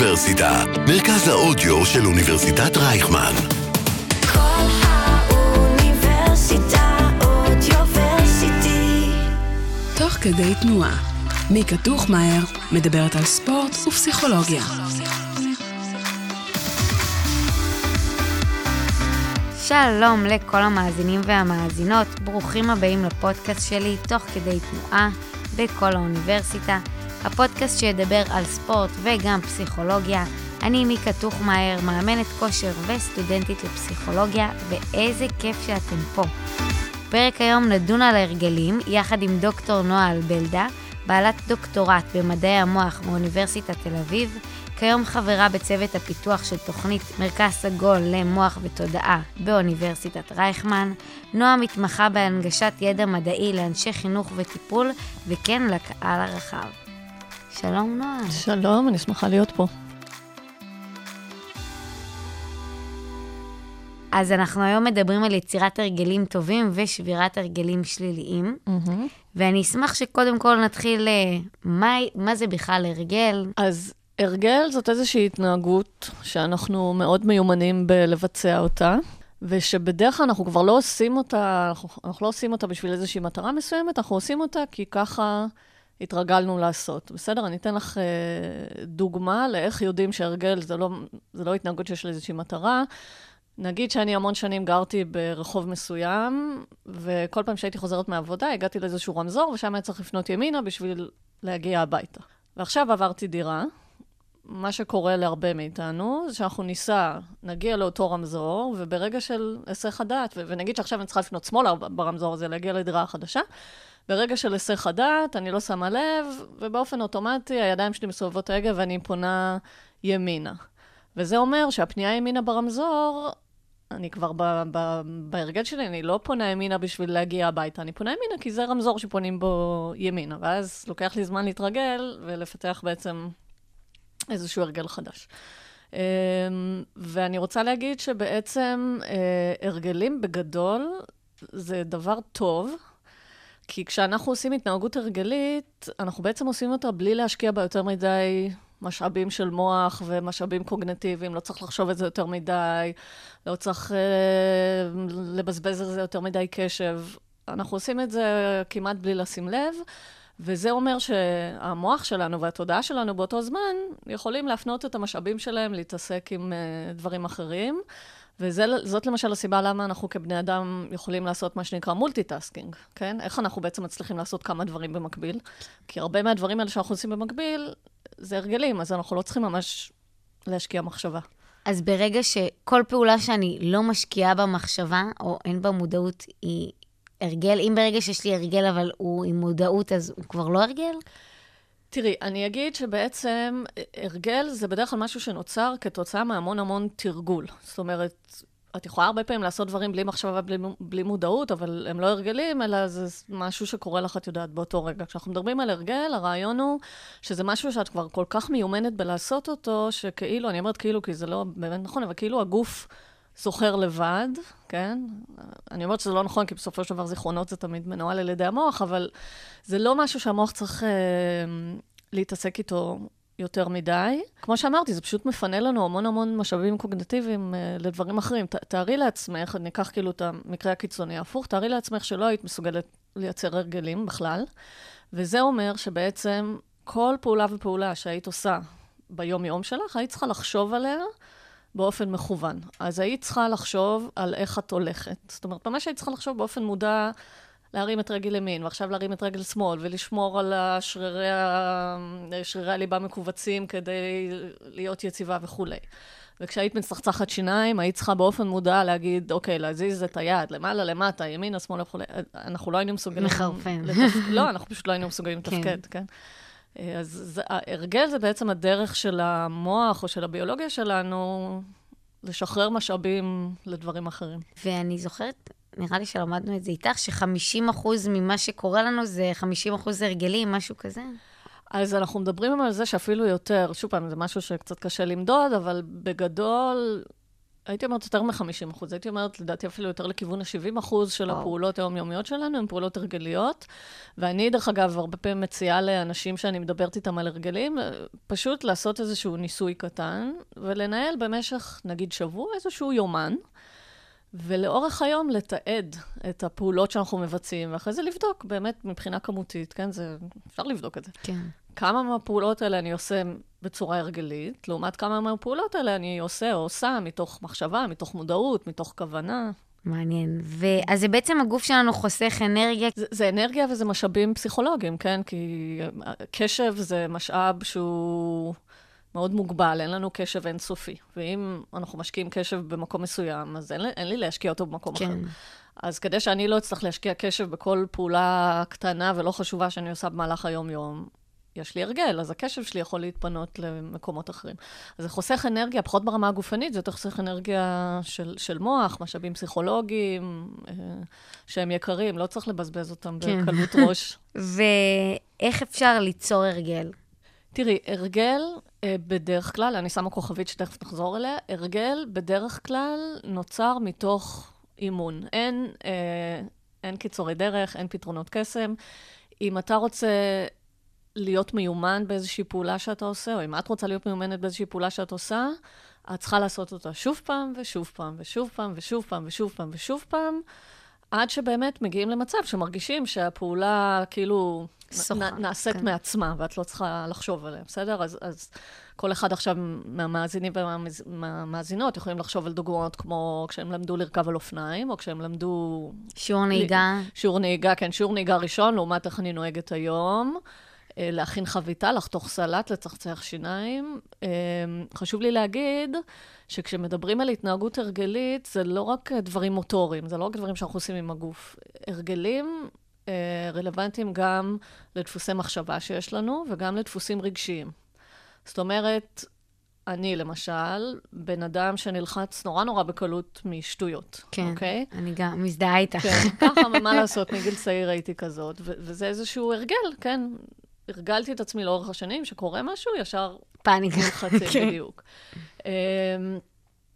האוניברסיטה, מרכז האודיו של אוניברסיטת רייכמן. כל האוניברסיטה אודיוורסיטי. תוך כדי תנועה. מיקה טוחמאייר מדברת על ספורט ופסיכולוגיה. שלום לכל המאזינים והמאזינות, ברוכים הבאים לפודקאסט שלי, תוך כדי תנועה, בכל האוניברסיטה, הפודקאסט שידבר על ספורט וגם פסיכולוגיה. אני מיקה טוחמאייר, מאמנת כושר וסטודנטית לפסיכולוגיה, ואיזה כיף שאתם פה. פרק היום נדון על הרגלים, יחד עם דוקטור נועה אלבלדה, בעלת דוקטורט במדעי המוח מאוניברסיטת תל אביב, כיום חברה בצוות הפיתוח של תוכנית מרכז סגול למוח ותודעה באוניברסיטת רייכמן. נועה מתמחה בהנגשת ידע מדעי לאנשי חינוך וטיפול, וכן לקהל הרחב. שלום נועה. שלום, אני שמחה להיות פה. אז אנחנו היום מדברים על יצירת הרגלים טובים ושבירת הרגלים שליליים, ואני אשמח שקודם כל נתחיל, אה, מה, מה זה בכלל הרגל? אז הרגל זאת איזושהי התנהגות שאנחנו מאוד מיומנים בלבצע אותה, ושבדרך כלל אנחנו כבר לא עושים אותה, אנחנו, אנחנו לא עושים אותה בשביל איזושהי מטרה מסוימת, אנחנו עושים אותה כי ככה התרגלנו לעשות. בסדר? אני אתן לך אה, דוגמה לאיך יודעים שהרגל זה לא, זה לא התנהגות שיש לה איזושהי מטרה. נגיד שאני המון שנים גרתי ברחוב מסוים, וכל פעם שהייתי חוזרת מהעבודה, הגעתי לאיזשהו רמזור, ושם היה צריך לפנות ימינה בשביל להגיע הביתה. ועכשיו עברתי דירה, מה שקורה להרבה מאיתנו, זה שאנחנו ניסע, נגיע לאותו רמזור, וברגע של היסח הדעת, ונגיד שעכשיו אני צריכה לפנות שמאלה ברמזור הזה, להגיע לדירה החדשה, ברגע של היסח הדעת, אני לא שמה לב, ובאופן אוטומטי הידיים שלי מסובבות ההגה ואני פונה ימינה. וזה אומר שהפנייה ימינה ברמזור, אני כבר ב- ב- בהרגל שלי, אני לא פונה ימינה בשביל להגיע הביתה, אני פונה ימינה כי זה רמזור שפונים בו ימינה, ואז לוקח לי זמן להתרגל ולפתח בעצם איזשהו הרגל חדש. אמ, ואני רוצה להגיד שבעצם אה, הרגלים בגדול זה דבר טוב, כי כשאנחנו עושים התנהגות הרגלית, אנחנו בעצם עושים אותה בלי להשקיע בה יותר מדי משאבים של מוח ומשאבים קוגנטיביים, לא צריך לחשוב על זה יותר מדי, לא צריך אה, לבזבז על זה יותר מדי קשב. אנחנו עושים את זה כמעט בלי לשים לב. וזה אומר שהמוח שלנו והתודעה שלנו באותו זמן יכולים להפנות את המשאבים שלהם להתעסק עם אה, דברים אחרים. וזאת למשל הסיבה למה אנחנו כבני אדם יכולים לעשות מה שנקרא multitasking, כן? איך אנחנו בעצם מצליחים לעשות כמה דברים במקביל? כי הרבה מהדברים האלה שאנחנו עושים במקביל, זה הרגלים, אז אנחנו לא צריכים ממש להשקיע מחשבה. אז ברגע שכל פעולה שאני לא משקיעה בה מחשבה, או אין בה מודעות, היא הרגל, אם ברגע שיש לי הרגל, אבל הוא עם מודעות, אז הוא כבר לא הרגל? תראי, אני אגיד שבעצם הרגל זה בדרך כלל משהו שנוצר כתוצאה מהמון המון תרגול. זאת אומרת, את יכולה הרבה פעמים לעשות דברים בלי מחשבה ובלי בלי מודעות, אבל הם לא הרגלים, אלא זה משהו שקורה לך, את יודעת, באותו רגע. כשאנחנו מדברים על הרגל, הרעיון הוא שזה משהו שאת כבר כל כך מיומנת בלעשות אותו, שכאילו, אני אומרת כאילו, כי זה לא באמת נכון, אבל כאילו הגוף... זוכר לבד, כן? אני אומרת שזה לא נכון, כי בסופו של דבר זיכרונות זה תמיד מנוהל על ידי המוח, אבל זה לא משהו שהמוח צריך אה, להתעסק איתו יותר מדי. כמו שאמרתי, זה פשוט מפנה לנו המון המון משאבים קוגנטיביים אה, לדברים אחרים. ת, תארי לעצמך, אני אקח כאילו את המקרה הקיצוני ההפוך, תארי לעצמך שלא היית מסוגלת לייצר הרגלים בכלל, וזה אומר שבעצם כל פעולה ופעולה שהיית עושה ביום-יום שלך, היית צריכה לחשוב עליה. באופן מכוון. אז היית צריכה לחשוב על איך את הולכת. זאת אומרת, ממש היית צריכה לחשוב באופן מודע להרים את רגל ימין, ועכשיו להרים את רגל שמאל, ולשמור על שרירי, שרירי הליבה מכווצים כדי להיות יציבה וכולי. וכשהיית מצחצחת שיניים, היית צריכה באופן מודע להגיד, אוקיי, להזיז את היד, למעלה, למטה, ימינה, שמאלה וכולי. אנחנו לא היינו מסוגלים... מחרפן. לתפ... לא, אנחנו פשוט לא היינו מסוגלים לתפקד, כן? אז זה, הרגל זה בעצם הדרך של המוח או של הביולוגיה שלנו לשחרר משאבים לדברים אחרים. ואני זוכרת, נראה לי שלמדנו את זה איתך, ש-50% ממה שקורה לנו זה 50% הרגלים, משהו כזה. אז אנחנו מדברים על זה שאפילו יותר, שוב פעם, זה משהו שקצת קשה למדוד, אבל בגדול, הייתי אומרת יותר מ-50 אחוז, הייתי אומרת, לדעתי אפילו יותר לכיוון ה-70 אחוז של וואו. הפעולות היומיומיות שלנו, הן פעולות הרגליות. ואני, דרך אגב, הרבה פעמים מציעה לאנשים שאני מדברת איתם על הרגלים, פשוט לעשות איזשהו ניסוי קטן, ולנהל במשך, נגיד, שבוע, איזשהו יומן. ולאורך היום לתעד את הפעולות שאנחנו מבצעים, ואחרי זה לבדוק, באמת, מבחינה כמותית, כן? זה, אפשר לבדוק את זה. כן. כמה מהפעולות האלה אני עושה בצורה הרגלית, לעומת כמה מהפעולות האלה אני עושה או עושה מתוך מחשבה, מתוך מודעות, מתוך כוונה. מעניין. ואז זה בעצם הגוף שלנו חוסך אנרגיה. זה, זה אנרגיה וזה משאבים פסיכולוגיים, כן? כי אה, קשב זה משאב שהוא מאוד מוגבל, אין לנו קשב אינסופי. ואם אנחנו משקיעים קשב במקום מסוים, אז אין, אין לי להשקיע אותו במקום כן. אחר. אז כדי שאני לא אצטרך להשקיע קשב בכל פעולה קטנה ולא חשובה שאני עושה במהלך היום-יום, יש לי הרגל, אז הקשב שלי יכול להתפנות למקומות אחרים. אז זה חוסך אנרגיה, פחות ברמה הגופנית, זה יותר חוסך אנרגיה של, של מוח, משאבים פסיכולוגיים, אה, שהם יקרים, לא צריך לבזבז אותם כן. בקלות ראש. ואיך אפשר ליצור הרגל? תראי, הרגל אה, בדרך כלל, אני שמה כוכבית שתכף נחזור אליה, הרגל בדרך כלל נוצר מתוך אימון. אין, אה, אין קיצורי דרך, אין פתרונות קסם. אם אתה רוצה להיות מיומן באיזושהי פעולה שאתה עושה, או אם את רוצה להיות מיומנת באיזושהי פעולה שאת עושה, את צריכה לעשות אותה שוב פעם, ושוב פעם, ושוב פעם, ושוב פעם, ושוב פעם, ושוב פעם, עד שבאמת מגיעים למצב שמרגישים שהפעולה כאילו שוחה, נ- נעשית כן. מעצמה, ואת לא צריכה לחשוב עליה, בסדר? אז, אז כל אחד עכשיו מהמאזינים והמאזינות יכולים לחשוב על דוגמאות כמו כשהם למדו לרכב על אופניים, או כשהם למדו שיעור נהיגה? שיעור נהיגה, כן, שיעור נהיגה ראשון, לעומת איך אני נוהגת היום. אה, להכין חביתה, לחתוך סלט, לצחצח שיניים. אה, חשוב לי להגיד שכשמדברים על התנהגות הרגלית, זה לא רק דברים מוטוריים, זה לא רק דברים שאנחנו עושים עם הגוף. הרגלים אה, רלוונטיים גם לדפוסי מחשבה שיש לנו וגם לדפוסים רגשיים. זאת אומרת, אני למשל, בן אדם שנלחץ נורא נורא בקלות משטויות, כן. אוקיי? אני גם מזדהה איתך. כן, ככה, מה לעשות, מגיל צעיר הייתי כזאת, ו- וזה איזשהו הרגל, כן. הרגלתי את עצמי לאורך השנים, שקורה משהו, ישר פאניקה. נלחצים, כן. בדיוק. אמ,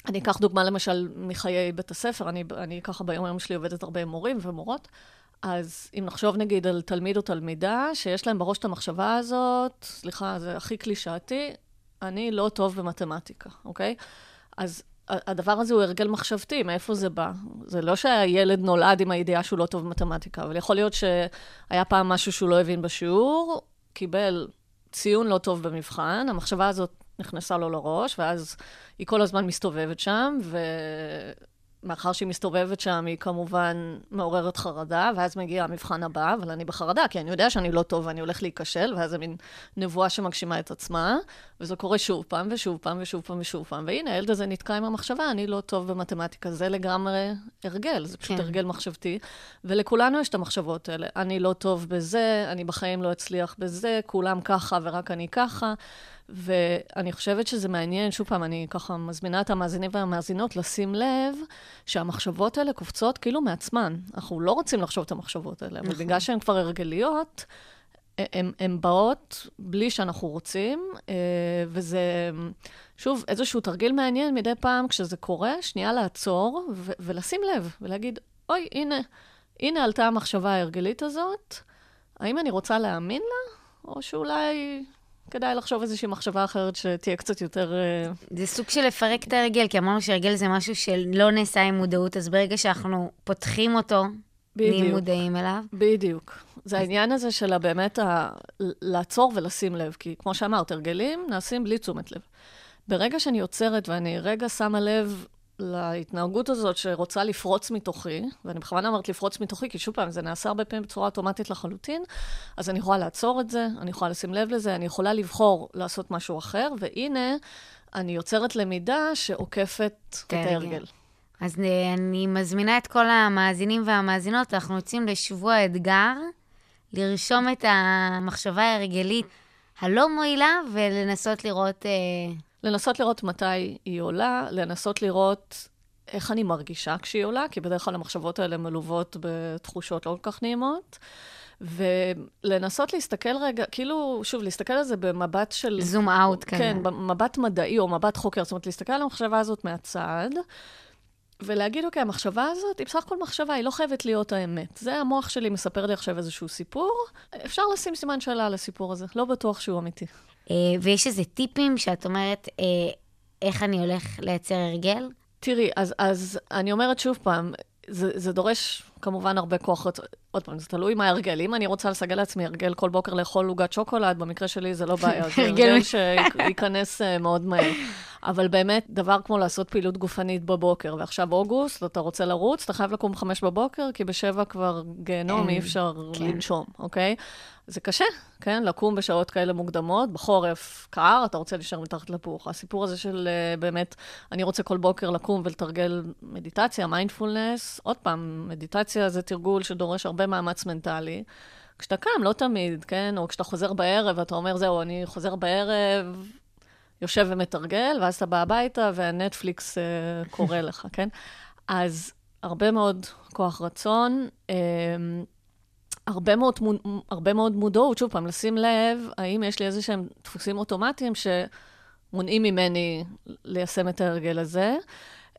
אני אקח דוגמה למשל מחיי בית הספר, אני, אני ככה ביום היום שלי עובדת הרבה עם מורים ומורות, אז אם נחשוב נגיד על תלמיד או תלמידה, שיש להם בראש את המחשבה הזאת, סליחה, זה הכי קלישאתי, אני לא טוב במתמטיקה, אוקיי? אז הדבר הזה הוא הרגל מחשבתי, מאיפה זה בא? זה לא שהילד נולד עם הידיעה שהוא לא טוב במתמטיקה, אבל יכול להיות שהיה פעם משהו שהוא לא הבין בשיעור, קיבל ציון לא טוב במבחן, המחשבה הזאת נכנסה לו לראש, ואז היא כל הזמן מסתובבת שם, ומאחר שהיא מסתובבת שם, היא כמובן מעוררת חרדה, ואז מגיע המבחן הבא, אבל אני בחרדה, כי אני יודע שאני לא טוב ואני הולך להיכשל, ואז זה מין נבואה שמגשימה את עצמה, וזה קורה שוב פעם, ושוב פעם, ושוב פעם, ושוב פעם. והנה, הילד הזה נתקע עם המחשבה, אני לא טוב במתמטיקה. זה לגמרי הרגל, זה פשוט כן. הרגל מחשבתי. ולכולנו יש את המחשבות האלה. אני לא טוב בזה, אני בחיים לא אצליח בזה, כולם ככה ורק אני ככה. ואני חושבת שזה מעניין, שוב פעם, אני ככה מזמינה את המאזינים והמאזינות לשים לב שהמחשבות האלה קופצות כאילו מעצמן. אנחנו לא רוצים לחשוב את המחשבות האלה, אבל בגלל שהן כבר הרגליות, הן באות בלי שאנחנו רוצים, אה, וזה, שוב, איזשהו תרגיל מעניין מדי פעם כשזה קורה, שנייה לעצור ו- ולשים לב, ולהגיד, אוי, הנה, הנה עלתה המחשבה ההרגלית הזאת, האם אני רוצה להאמין לה, או שאולי כדאי לחשוב איזושהי מחשבה אחרת שתהיה קצת יותר... אה, זה סוג של לפרק את ההרגל, כי אמרנו שהרגל זה משהו שלא נעשה עם מודעות, אז ברגע שאנחנו פותחים אותו, נהיים. מודעים אליו. בדיוק. זה העניין הזה של באמת ה... לעצור ולשים לב, כי כמו שאמרת, הרגלים נעשים בלי תשומת לב. ברגע שאני עוצרת ואני רגע שמה לב להתנהגות הזאת שרוצה לפרוץ מתוכי, ואני בכוונה אומרת לפרוץ מתוכי, כי שוב פעם, זה נעשה הרבה פעמים בצורה אוטומטית לחלוטין, אז אני יכולה לעצור את זה, אני יכולה לשים לב לזה, אני יכולה לבחור לעשות משהו אחר, והנה, אני יוצרת למידה שעוקפת את ההרגל. ההרגל. אז אה, אני מזמינה את כל המאזינים והמאזינות, אנחנו יוצאים לשבוע אתגר, לרשום את המחשבה ההרגלית הלא מועילה ולנסות לראות... אה, לנסות לראות מתי היא עולה, לנסות לראות איך אני מרגישה כשהיא עולה, כי בדרך כלל המחשבות האלה מלוות בתחושות לא כל כך נעימות, ולנסות להסתכל רגע, כאילו, שוב, להסתכל על זה במבט של... זום אאוט כזה. כן, במבט מדעי או מבט חוקר, זאת אומרת, להסתכל על המחשבה הזאת מהצד, ולהגיד, אוקיי, המחשבה הזאת היא בסך הכל מחשבה, היא לא חייבת להיות האמת. זה המוח שלי מספר לי עכשיו איזשהו סיפור, אפשר לשים סימן שאלה על הסיפור הזה, לא בטוח שהוא אמיתי. אה, ויש איזה טיפים שאת אומרת, אה, איך אני הולך לייצר הרגל? תראי, אז, אז אני אומרת שוב פעם, זה, זה דורש כמובן הרבה כוח. רצ- עוד פעם, זה תלוי מה ההרגל. אם אני רוצה לסגל לעצמי הרגל כל בוקר לאכול עוגת שוקולד, במקרה שלי זה לא בעיה, זה הרגל שייכנס אה, מאוד מהר. אבל באמת, דבר כמו לעשות פעילות גופנית בבוקר, ועכשיו אוגוסט, ואתה רוצה לרוץ, אתה חייב לקום בחמש בבוקר, כי בשבע כבר גיהנום, אי אפשר כן. לנשום, אוקיי? זה קשה, כן? לקום בשעות כאלה מוקדמות, בחורף קר, אתה רוצה להישאר מתחת לפוך. הסיפור הזה של אה, באמת, אני רוצה כל בוקר לקום ולתרגל מדיטציה, מיינדפולנס, עוד פעם, מדיטציה זה תרגול שדורש הרבה מאמץ מנטלי. כשאתה קם, לא תמיד, כן? או כשאתה חוזר בערב, אתה אומר, זהו, אני חוזר בערב, יושב ומתרגל, ואז אתה בא הביתה והנטפליקס אה, קורא לך, כן? אז הרבה מאוד כוח רצון, אה, הרבה מאוד, הרבה מאוד מודעות, שוב פעם, לשים לב, האם יש לי איזה שהם דפוסים אוטומטיים שמונעים ממני ליישם את ההרגל הזה.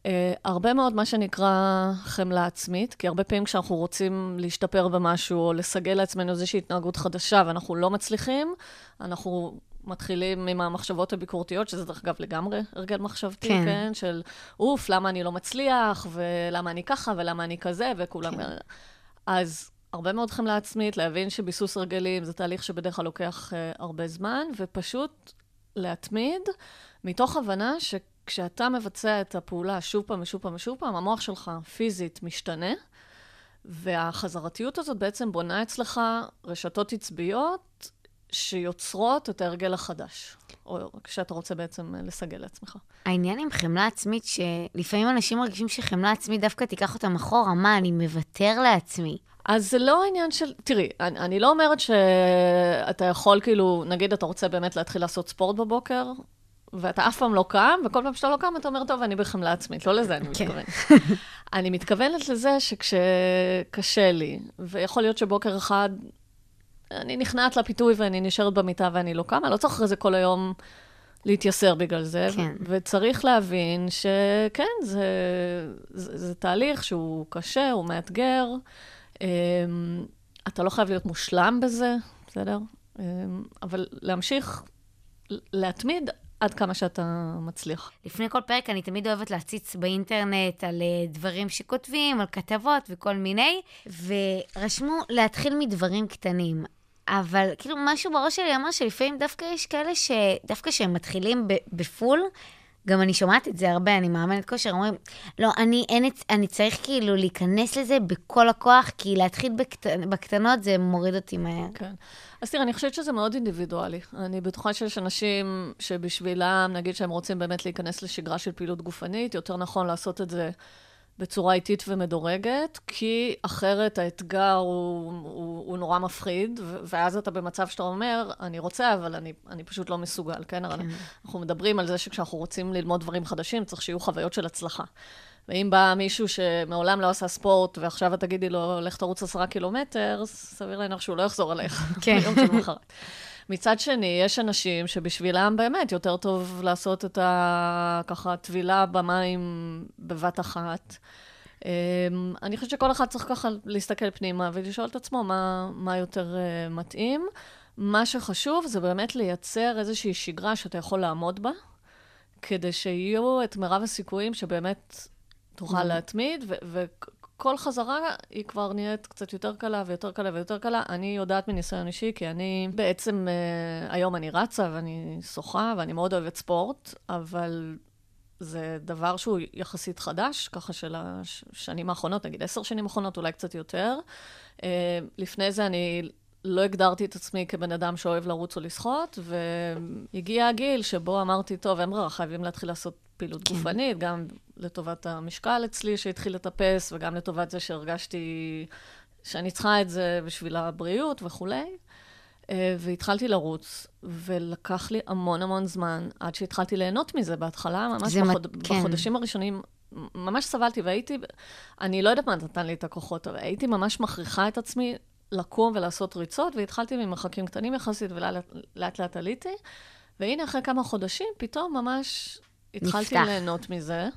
Uh, הרבה מאוד מה שנקרא חמלה עצמית, כי הרבה פעמים כשאנחנו רוצים להשתפר במשהו או לסגל לעצמנו איזושהי התנהגות חדשה ואנחנו לא מצליחים, אנחנו מתחילים עם המחשבות הביקורתיות, שזה דרך אגב לגמרי הרגל מחשבתי, כן. כן, של אוף, למה אני לא מצליח, ולמה אני ככה, ולמה אני כזה, וכולם... כן. אז הרבה מאוד חמלה עצמית, להבין שביסוס הרגלים זה תהליך שבדרך כלל לוקח uh, הרבה זמן, ופשוט להתמיד, מתוך הבנה שכשאתה מבצע את הפעולה שוב פעם ושוב פעם ושוב פעם, המוח שלך פיזית משתנה, והחזרתיות הזאת בעצם בונה אצלך רשתות עצביות שיוצרות את ההרגל החדש, או כשאתה רוצה בעצם אה, לסגל לעצמך. העניין עם חמלה עצמית, שלפעמים אנשים מרגישים שחמלה עצמית דווקא תיקח אותם אחורה, מה, אני מוותר לעצמי. אז זה לא עניין של... תראי, אני, אני לא אומרת שאתה יכול, כאילו, נגיד אתה רוצה באמת להתחיל לעשות ספורט בבוקר, ואתה אף פעם לא קם, וכל פעם שאתה לא קם, אתה אומר, טוב, אני בחמלה עצמית. לא לזה אני כן. מתכוונת. אני מתכוונת לזה שכשקשה לי, ויכול להיות שבוקר אחד אני נכנעת לפיתוי ואני נשארת במיטה ואני לא קמה, לא צריך אחרי זה כל היום להתייסר בגלל זה. כן. וצריך להבין שכן, זה, זה, זה תהליך שהוא קשה, הוא מאתגר. אמ, אתה לא חייב להיות מושלם בזה, בסדר? אמ, אבל להמשיך להתמיד עד כמה שאתה מצליח. לפני כל פרק אני תמיד אוהבת להציץ באינטרנט על אה, דברים שכותבים, על כתבות וכל מיני, ורשמו להתחיל מדברים קטנים. אבל כאילו משהו בראש שלי אמר שלפעמים דווקא יש כאלה שדווקא כשהם מתחילים בפול, גם אני שומעת את זה הרבה, אני מאמנת כושר, אומרים, לא, אני, אין, אני צריך כאילו להיכנס לזה בכל הכוח, כי להתחיל בקט, בקטנות זה מוריד אותי מהר. כן. אז תראה, אני חושבת שזה מאוד אינדיבידואלי. אני בטוחה שיש אנשים שבשבילם, נגיד שהם רוצים באמת להיכנס לשגרה של פעילות גופנית, יותר נכון לעשות את זה בצורה איטית ומדורגת, כי אחרת האתגר הוא, הוא, הוא נורא מפחיד, ואז אתה במצב שאתה אומר, אני רוצה, אבל אני, אני פשוט לא מסוגל, כן? כן. אנחנו מדברים על זה שכשאנחנו רוצים ללמוד דברים חדשים, צריך שיהיו חוויות של הצלחה. ואם בא מישהו שמעולם לא עשה ספורט, ועכשיו את תגידי לו, לך תרוץ עשרה קילומטר, סביר להניח שהוא לא יחזור אליך כן. ביום. מצד שני, יש אנשים שבשבילם באמת יותר טוב לעשות את ה... ככה, טבילה במים בבת אחת. אמ, אני חושבת שכל אחד צריך ככה להסתכל פנימה ולשאול את עצמו מה, מה יותר uh, מתאים. מה שחשוב זה באמת לייצר איזושהי שגרה שאתה יכול לעמוד בה, כדי שיהיו את מרב הסיכויים שבאמת תוכל להתמיד, ו- וכל חזרה היא כבר נהיית קצת יותר קלה ויותר קלה ויותר קלה. אני יודעת מניסיון אישי, כי אני בעצם, uh, היום אני רצה ואני שוחה ואני מאוד אוהבת ספורט, אבל זה דבר שהוא יחסית חדש, ככה של השנים האחרונות, נגיד עשר שנים האחרונות, אולי קצת יותר. Uh, לפני זה אני לא הגדרתי את עצמי כבן אדם שאוהב לרוץ או לשחות, והגיע הגיל שבו אמרתי, טוב, אין ברירה, חייבים להתחיל לעשות פעילות כן. גופנית, גם לטובת המשקל אצלי שהתחיל לטפס, וגם לטובת זה שהרגשתי שאני צריכה את זה בשביל הבריאות וכולי. אה, והתחלתי לרוץ, ולקח לי המון המון זמן עד שהתחלתי ליהנות מזה בהתחלה, ממש בחוד... כן. בחודשים הראשונים. ממש סבלתי, והייתי, אני לא יודעת מה נתן לי את הכוחות, אבל הייתי ממש מכריחה את עצמי לקום ולעשות ריצות, והתחלתי ממרחקים קטנים יחסית, ולאט לאט עליתי. והנה, אחרי כמה חודשים, פתאום ממש התחלתי נפתח. ליהנות מזה.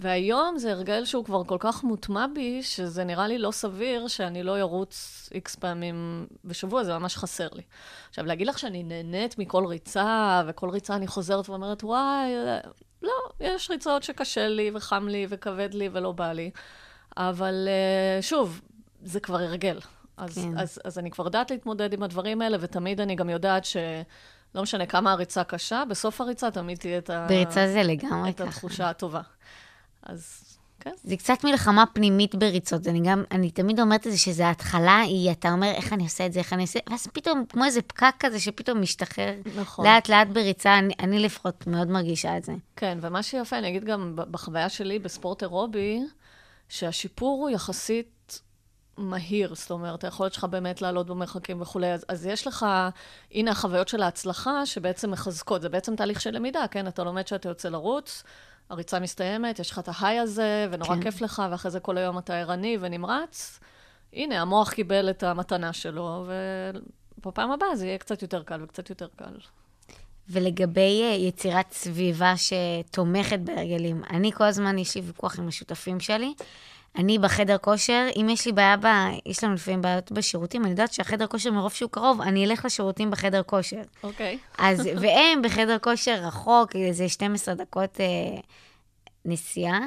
והיום זה הרגל שהוא כבר כל כך מוטמע בי, שזה נראה לי לא סביר שאני לא ארוץ איקס פעמים בשבוע, זה ממש חסר לי. עכשיו, להגיד לך שאני נהנית מכל ריצה, וכל ריצה אני חוזרת ואומרת, וואי, לא, יש ריצות שקשה לי, וחם לי, וכבד לי, ולא בא לי. אבל אה, שוב, זה כבר הרגל. אז, כן. אז, אז אני כבר יודעת להתמודד עם הדברים האלה, ותמיד אני גם יודעת ש... לא משנה כמה הריצה קשה, בסוף הריצה תמיד תהיה את, ה... בריצה זה לגמרי את ככה. התחושה הטובה. אז כן. זה קצת מלחמה פנימית בריצות. אני גם, אני תמיד אומרת את זה, שזה ההתחלה היא, אתה אומר, איך אני עושה את זה, איך אני עושה, ואז פתאום, כמו איזה פקק כזה שפתאום משתחרר. נכון. לאט לאט בריצה, אני, אני לפחות מאוד מרגישה את זה. כן, ומה שיפה, אני אגיד גם בחוויה שלי בספורט אירובי, שהשיפור הוא יחסית מהיר, זאת אומרת, היכולת שלך באמת לעלות במרחקים וכולי, אז, אז יש לך, הנה החוויות של ההצלחה שבעצם מחזקות, זה בעצם תהליך של למידה, כן? אתה לומד שאתה יוצא לרוץ, הריצה מסתיימת, יש לך את ההיי הזה, ונורא כן. כיף לך, ואחרי זה כל היום אתה ערני ונמרץ. הנה, המוח קיבל את המתנה שלו, ובפעם הבאה זה יהיה קצת יותר קל וקצת יותר קל. ולגבי אה, יצירת סביבה שתומכת בהרגלים, אני כל הזמן, יש לי ויכוח עם השותפים שלי. אני בחדר כושר, אם יש לי בעיה, ב... יש לנו לפעמים בעיות בשירותים, אני יודעת שהחדר כושר, מרוב שהוא קרוב, אני אלך לשירותים בחדר כושר. אוקיי. אז, והם בחדר כושר רחוק, איזה 12 דקות אה, נסיעה,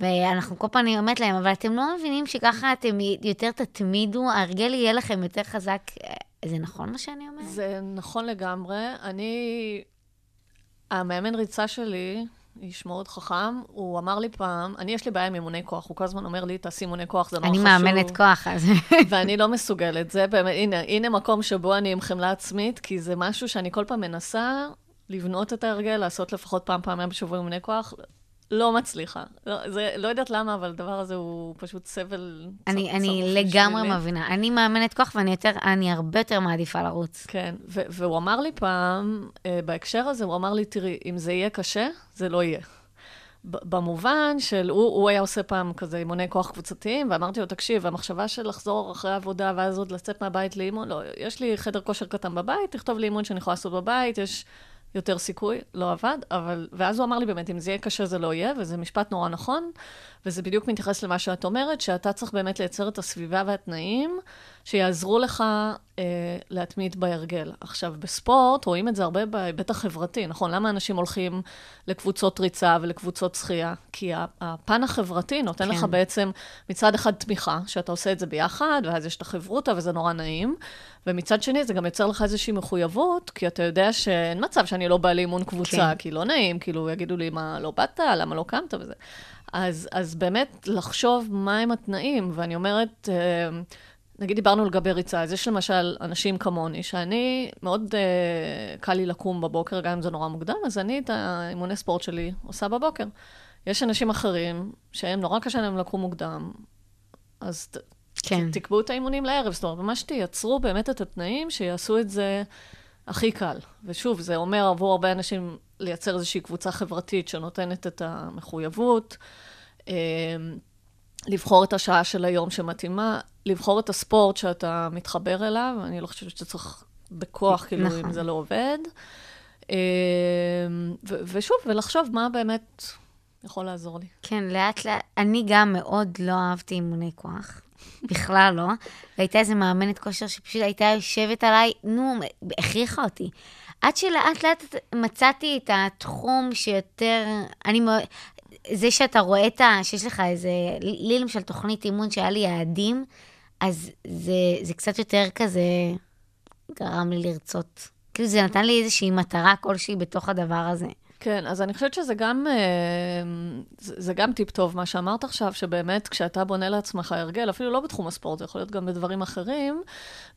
ואנחנו כל פעם, אני אומרת להם, אבל אתם לא מבינים שככה אתם יותר תתמידו, ההרגל יהיה לכם יותר חזק. אה, זה נכון מה שאני אומרת? זה נכון לגמרי. אני... המאמן ריצה שלי, איש מאוד חכם, הוא אמר לי פעם, אני יש לי בעיה עם אימוני כוח, הוא כל הזמן אומר לי, תעשי אימוני כוח, זה נורא אני חשוב. מאמנת כוח, אז... ואני לא מסוגלת. זה באמת, הנה, הנה מקום שבו אני עם חמלה עצמית, כי זה משהו שאני כל פעם מנסה לבנות את ההרגל, לעשות לפחות פעם, פעמיים בשבוע אימוני כוח. לא מצליחה. לא, זה, לא יודעת למה, אבל הדבר הזה הוא פשוט סבל אני, אני צרוף לגמרי בשבילי. מבינה. אני מאמנת כוח ואני יותר, אני הרבה יותר מעדיפה לרוץ. כן, ו- והוא אמר לי פעם, אה, בהקשר הזה, הוא אמר לי, תראי, אם זה יהיה קשה, זה לא יהיה. במובן של, הוא, הוא היה עושה פעם כזה אימוני כוח קבוצתיים, ואמרתי לו, תקשיב, המחשבה של לחזור אחרי העבודה, ואז עוד לצאת מהבית לאימון, לא, יש לי חדר כושר קטן בבית, תכתוב לי אימון שאני יכולה לעשות בבית, יש יותר סיכוי, לא עבד, אבל... ואז הוא אמר לי באמת, אם זה יהיה קשה, זה לא יהיה, וזה משפט נורא נכון, וזה בדיוק מתייחס למה שאת אומרת, שאתה צריך באמת לייצר את הסביבה והתנאים שיעזרו לך אה, להתמיד בהרגל. עכשיו, בספורט רואים את זה הרבה בהיבט החברתי, נכון? למה אנשים הולכים לקבוצות ריצה ולקבוצות שחייה? כי הפן החברתי נותן כן. לך בעצם מצד אחד תמיכה, שאתה עושה את זה ביחד, ואז יש את החברותה וזה נורא נעים, ומצד שני זה גם יוצר לך איזושהי מחויבות, כי אתה יודע שאין מצב שאני לא באה לאימון קבוצה, כן. כי לא נעים, כאילו יגידו לי, מה, לא באת? למה לא קמת? וזה. אז, אז באמת לחשוב מהם התנאים, ואני אומרת, אה, נגיד דיברנו לגבי ריצה, אז יש למשל אנשים כמוני, שאני, מאוד אה, קל לי לקום בבוקר, גם אם זה נורא מוקדם, אז אני את האימוני ספורט שלי עושה בבוקר. יש אנשים אחרים שהם נורא קשה להם לקום מוקדם, אז כן. תקבעו את האימונים לערב, זאת אומרת, ממש תייצרו באמת את התנאים שיעשו את זה הכי קל. ושוב, זה אומר עבור הרבה אנשים לייצר איזושהי קבוצה חברתית שנותנת את המחויבות, אה, לבחור את השעה של היום שמתאימה, לבחור את הספורט שאתה מתחבר אליו, אני לא חושבת שאתה צריך בכוח, כאילו, נכון. אם זה לא עובד. אה, ו- ושוב, ולחשוב מה באמת יכול לעזור לי. כן, לאט לאט. אני גם מאוד לא אהבתי אימוני כוח. בכלל לא. והייתה איזה מאמנת כושר שפשוט הייתה יושבת עליי, נו, הכריחה אותי. עד שלאט לאט מצאתי את התחום שיותר... אני מאוד... זה שאתה רואה את ה... שיש לך איזה... לי למשל תוכנית אימון שהיה לי יעדים, אז זה, זה קצת יותר כזה גרם לי לרצות. כאילו זה נתן לי איזושהי מטרה כלשהי בתוך הדבר הזה. כן, אז אני חושבת שזה גם, אה, זה, גם טיפ טוב, מה שאמרת עכשיו, שבאמת כשאתה בונה לעצמך הרגל, אפילו לא בתחום הספורט, זה יכול להיות גם בדברים אחרים,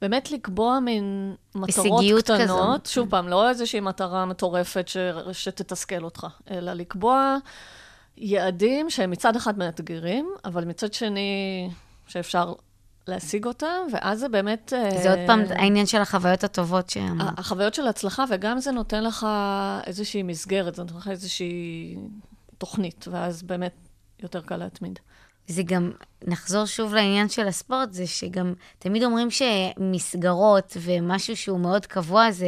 באמת לקבוע מין מטרות קטנות, כזו. שוב פעם, לא איזושהי מטרה מטורפת ש, שתתסכל אותך, אלא לקבוע יעדים שהם מצד אחד מאתגרים, אבל מצד שני שאפשר להשיג אותם, ואז זה באמת... זה עוד פעם אה, העניין של החוויות הטובות שאמרת. החוויות של הצלחה, וגם זה נותן לך איזושהי מסגרת, זה נותן לך איזושהי תוכנית, ואז באמת יותר קל להתמיד. זה גם, נחזור שוב לעניין של הספורט, זה שגם תמיד אומרים שמסגרות ומשהו שהוא מאוד קבוע, זה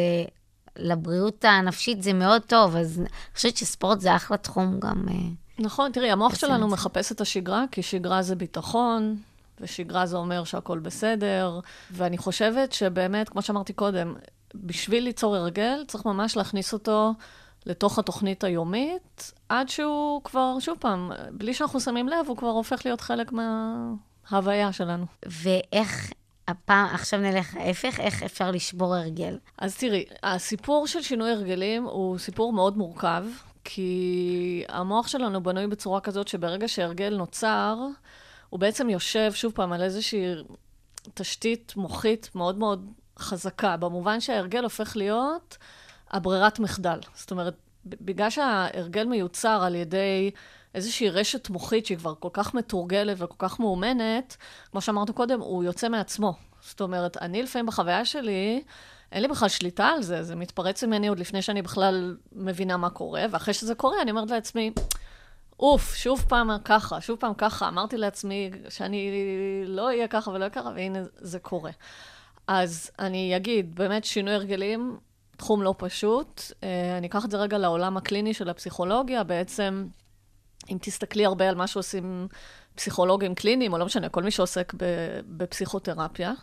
לבריאות הנפשית זה מאוד טוב, אז אני חושבת שספורט זה אחלה תחום גם. אה, נכון, תראי, המוח שלנו. מחפש את השגרה, כי שגרה זה ביטחון, ושגרה זה אומר שהכל בסדר, ואני חושבת שבאמת, כמו שאמרתי קודם, בשביל ליצור הרגל, צריך ממש להכניס אותו לתוך התוכנית היומית, עד שהוא כבר, שוב פעם, בלי שאנחנו שמים לב, הוא כבר הופך להיות חלק מההוויה שלנו. ואיך, הפעם, עכשיו נלך ההפך, איך אפשר לשבור הרגל. אז תראי, הסיפור של שינוי הרגלים הוא סיפור מאוד מורכב, כי המוח שלנו בנוי בצורה כזאת שברגע שהרגל נוצר, הוא בעצם יושב, שוב פעם, על איזושהי תשתית מוחית מאוד מאוד חזקה, במובן שההרגל הופך להיות הברירת מחדל. זאת אומרת, בגלל שההרגל מיוצר על ידי איזושהי רשת מוחית שהיא כבר כל כך מתורגלת וכל כך מאומנת, כמו שאמרת קודם, הוא יוצא מעצמו. זאת אומרת, אני לפעמים בחוויה שלי, אין לי בכלל שליטה על זה, זה מתפרץ ממני עוד לפני שאני בכלל מבינה מה קורה, ואחרי שזה קורה, אני אומרת לעצמי, אוף, שוב פעם ככה, שוב פעם ככה. אמרתי לעצמי שאני לא אהיה ככה ולא אהיה ככה, והנה זה קורה. אז אני אגיד, באמת שינוי הרגלים, תחום לא פשוט. אה, אני אקח את זה רגע לעולם הקליני של הפסיכולוגיה. בעצם, אם תסתכלי הרבה על מה שעושים פסיכולוגים קליניים, או לא משנה, כל מי שעוסק בפסיכותרפיה,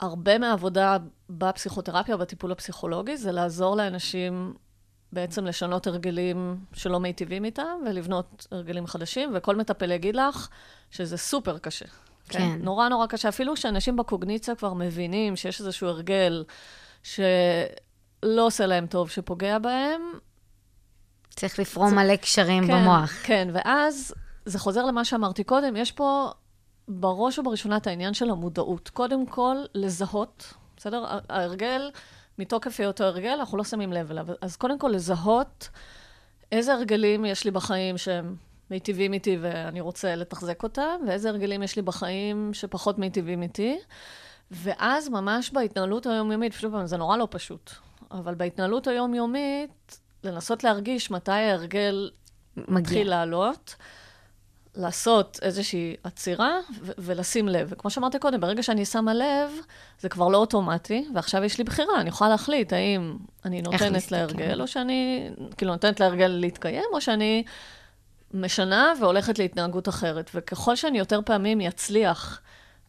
הרבה מהעבודה בפסיכותרפיה, בטיפול הפסיכולוגי, זה לעזור לאנשים בעצם לשנות הרגלים שלא מיטיבים איתם, ולבנות הרגלים חדשים, וכל מטפל יגיד לך שזה סופר קשה. כן. נורא נורא קשה. אפילו שאנשים בקוגניציה כבר מבינים שיש איזשהו הרגל שלא עושה להם טוב, שפוגע בהם, צריך לפרום מלא קשרים כן, במוח. כן, ואז זה חוזר למה שאמרתי קודם, יש פה בראש ובראשונה את העניין של המודעות. קודם כל, לזהות, בסדר? ההרגל, מתוקף היותו הרגל, אנחנו לא שמים לב אליו. אז קודם כל, לזהות איזה הרגלים יש לי בחיים שהם מיטיבים איתי ואני רוצה לתחזק אותם, ואיזה הרגלים יש לי בחיים שפחות מיטיבים איתי. ואז ממש בהתנהלות היומיומית, שוב פעם, זה נורא לא פשוט, אבל בהתנהלות היומיומית, לנסות להרגיש מתי ההרגל מגיע. מתחיל לעלות, לעשות איזושהי עצירה ו- ולשים לב. וכמו שאמרתי קודם, ברגע שאני שמה לב, זה כבר לא אוטומטי, ועכשיו יש לי בחירה, אני יכולה להחליט האם אני נותנת. להרגל, או שאני, כאילו, נותנת להרגל להתקיים, או שאני משנה והולכת להתנהגות אחרת. וככל שאני יותר פעמים אצליח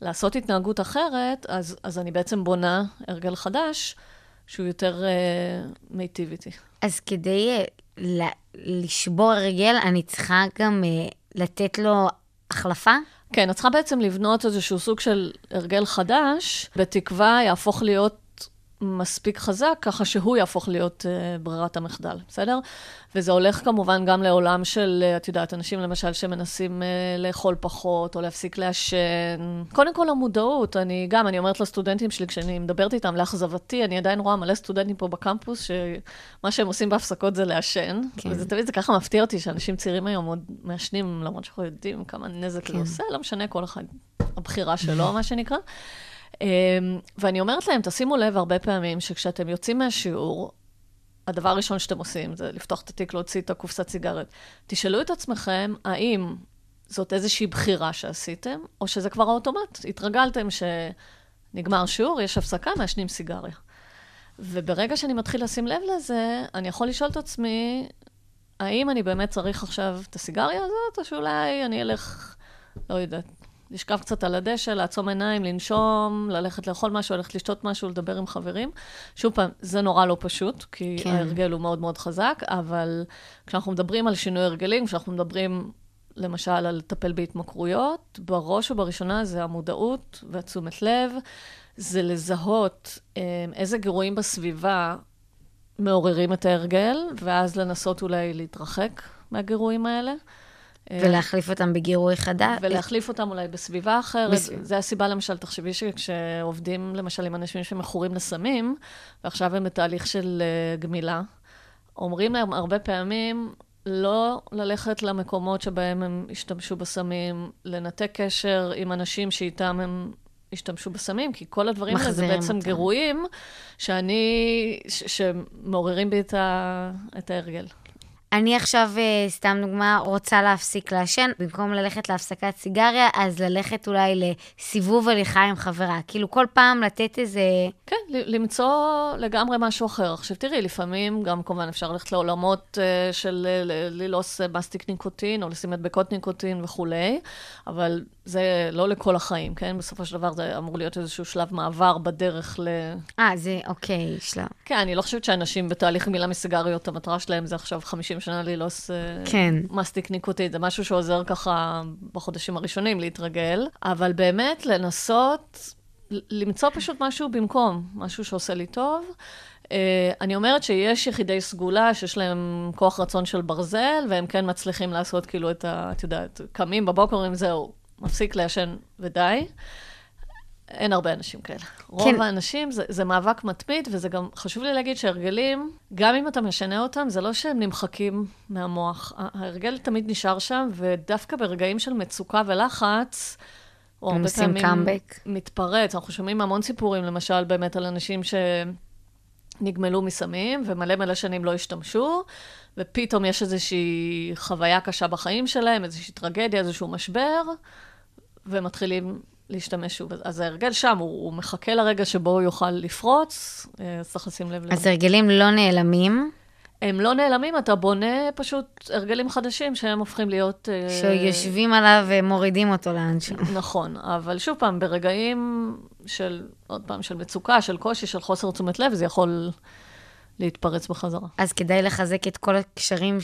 לעשות התנהגות אחרת, אז, אז אני בעצם בונה הרגל חדש, שהוא יותר uh, מיטיב איתי. אז כדי אה, ל- לשבור הרגל, אני צריכה גם אה, לתת לו החלפה? כן, את צריכה בעצם לבנות איזשהו סוג של הרגל חדש, בתקווה יהפוך להיות מספיק חזק, ככה שהוא יהפוך להיות uh, ברירת המחדל, בסדר? וזה הולך כמובן גם לעולם של, uh, את יודעת, אנשים למשל שמנסים uh, לאכול פחות, או להפסיק לעשן. קודם כל המודעות, אני גם, אני אומרת לסטודנטים שלי, כשאני מדברת איתם, לאכזבתי, אני עדיין רואה מלא סטודנטים פה בקמפוס, שמה שהם עושים בהפסקות זה לעשן. כן. וזה תמיד, זה ככה מפתיע אותי, שאנשים צעירים היום עוד מעשנים, למרות שאנחנו יודעים כמה נזק כן. זה עושה, לא משנה, כל אחד, הבחירה שלו, מה שנקרא. אמ, ואני אומרת להם, תשימו לב הרבה פעמים שכשאתם יוצאים מהשיעור, הדבר הראשון שאתם עושים זה לפתוח את התיק, להוציא את הקופסת סיגרת. תשאלו את עצמכם, האם זאת איזושהי בחירה שעשיתם, או שזה כבר האוטומט. התרגלתם שנגמר שיעור, יש הפסקה, מעשנים סיגריה. וברגע שאני מתחיל לשים לב לזה, אני יכול לשאול את עצמי, האם אני באמת צריך עכשיו את הסיגריה הזאת, או שאולי אני אלך, לא יודעת, לשכב קצת על הדשא, לעצום עיניים, לנשום, ללכת לאכול משהו, ללכת לשתות משהו, לדבר עם חברים. שוב פעם, זה נורא לא פשוט, כי כן. ההרגל הוא מאוד מאוד חזק, אבל כשאנחנו מדברים על שינוי הרגלים, כשאנחנו מדברים למשל על לטפל בהתמכרויות, בראש ובראשונה זה המודעות והתשומת לב, זה לזהות אה, איזה גירויים בסביבה מעוררים את ההרגל, ואז לנסות אולי להתרחק מהגירויים האלה. אה, ולהחליף אותם בגירוי חדש? ולהחליף אותם אולי בסביבה אחרת. בסביבה. זה הסיבה, למשל, תחשבי שכשעובדים למשל עם אנשים שמכורים לסמים, ועכשיו הם בתהליך של uh, גמילה, אומרים להם הרבה פעמים לא ללכת למקומות שבהם הם השתמשו בסמים, לנתק קשר עם אנשים שאיתם הם השתמשו בסמים, כי כל הדברים האלה זה בעצם אותם. גירויים שאני, ש- שמעוררים בי את, ה, את ההרגל. אני עכשיו, אה, סתם דוגמה, רוצה להפסיק לעשן, במקום ללכת להפסקת סיגריה, אז ללכת אולי לסיבוב הליכה עם חברה. כאילו, כל פעם לתת איזה... כן, למצוא לגמרי משהו אחר. עכשיו תראי, לפעמים גם כמובן אפשר ללכת לעולמות uh, של ל- ללעוס מסטיק ניקוטין, או לשים מדבקות ניקוטין וכולי, אבל זה לא לכל החיים, כן? בסופו של דבר זה אמור להיות איזשהו שלב מעבר בדרך ל... אה, זה אוקיי, שלב. כן, אני לא חושבת שאנשים בתהליך גמילה מסיגריות, המטרה שלהם זה עכשיו 50 שנה ללעוס אה, כן. מסטיק ניקוטין. זה משהו שעוזר ככה בחודשים הראשונים להתרגל, אבל באמת לנסות למצוא פשוט משהו במקום, משהו שעושה לי טוב. Uh, אני אומרת שיש יחידי סגולה שיש להם כוח רצון של ברזל, והם כן מצליחים לעשות כאילו את ה... את יודעת, קמים בבוקר, אומרים זהו, מפסיק לעשן ודי. אין הרבה אנשים כאלה. רוב כן. האנשים, זה, זה מאבק מתמיד, וזה גם, חשוב לי להגיד שהרגלים, גם אם אתה משנה אותם, זה לא שהם נמחקים מהמוח. ההרגל תמיד נשאר שם, ודווקא ברגעים של מצוקה ולחץ, או הם הרבה פעמים comeback. מתפרץ. אנחנו שומעים המון סיפורים, למשל, באמת על אנשים שנגמלו מסמים, ומלא מלא שנים לא השתמשו, ופתאום יש איזושהי חוויה קשה בחיים שלהם, איזושהי טרגדיה, איזשהו משבר, ומתחילים להשתמש שוב. אז ההרגל שם, הוא, הוא מחכה לרגע שבו הוא יוכל לפרוץ, אה, אז צריך לשים לב לזה. אז הרגלים לא נעלמים, הם לא נעלמים, אתה בונה פשוט הרגלים חדשים שהם הופכים להיות... אה, שיושבים עליו ומורידים אותו לאנשהו. נכון, אבל שוב פעם, ברגעים של, עוד פעם, של מצוקה, של קושי, של חוסר תשומת לב, זה יכול להתפרץ בחזרה. אז כדאי לחזק את כל הקשרים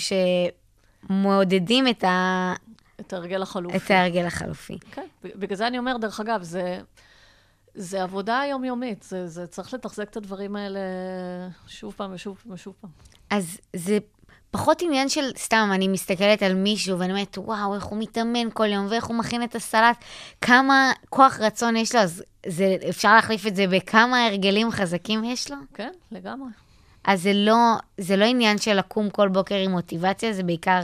שמעודדים את, ה... את ההרגל החלופי. את ההרגל החלופי. כן, בגלל זה אני אומר, דרך אגב, זה, זה עבודה יומיומית, זה, זה צריך לתחזק את הדברים האלה שוב פעם ושוב פעם ושוב פעם. אז זה פחות עניין של, סתם, אני מסתכלת על מישהו ואני אומרת, וואו, איך הוא מתאמן כל יום ואיך הוא מכין את הסלט, כמה כוח רצון יש לו, אז זה, אפשר להחליף את זה בכמה הרגלים חזקים יש לו? כן, לגמרי. אז זה לא, זה לא עניין של לקום כל בוקר עם מוטיבציה, זה בעיקר...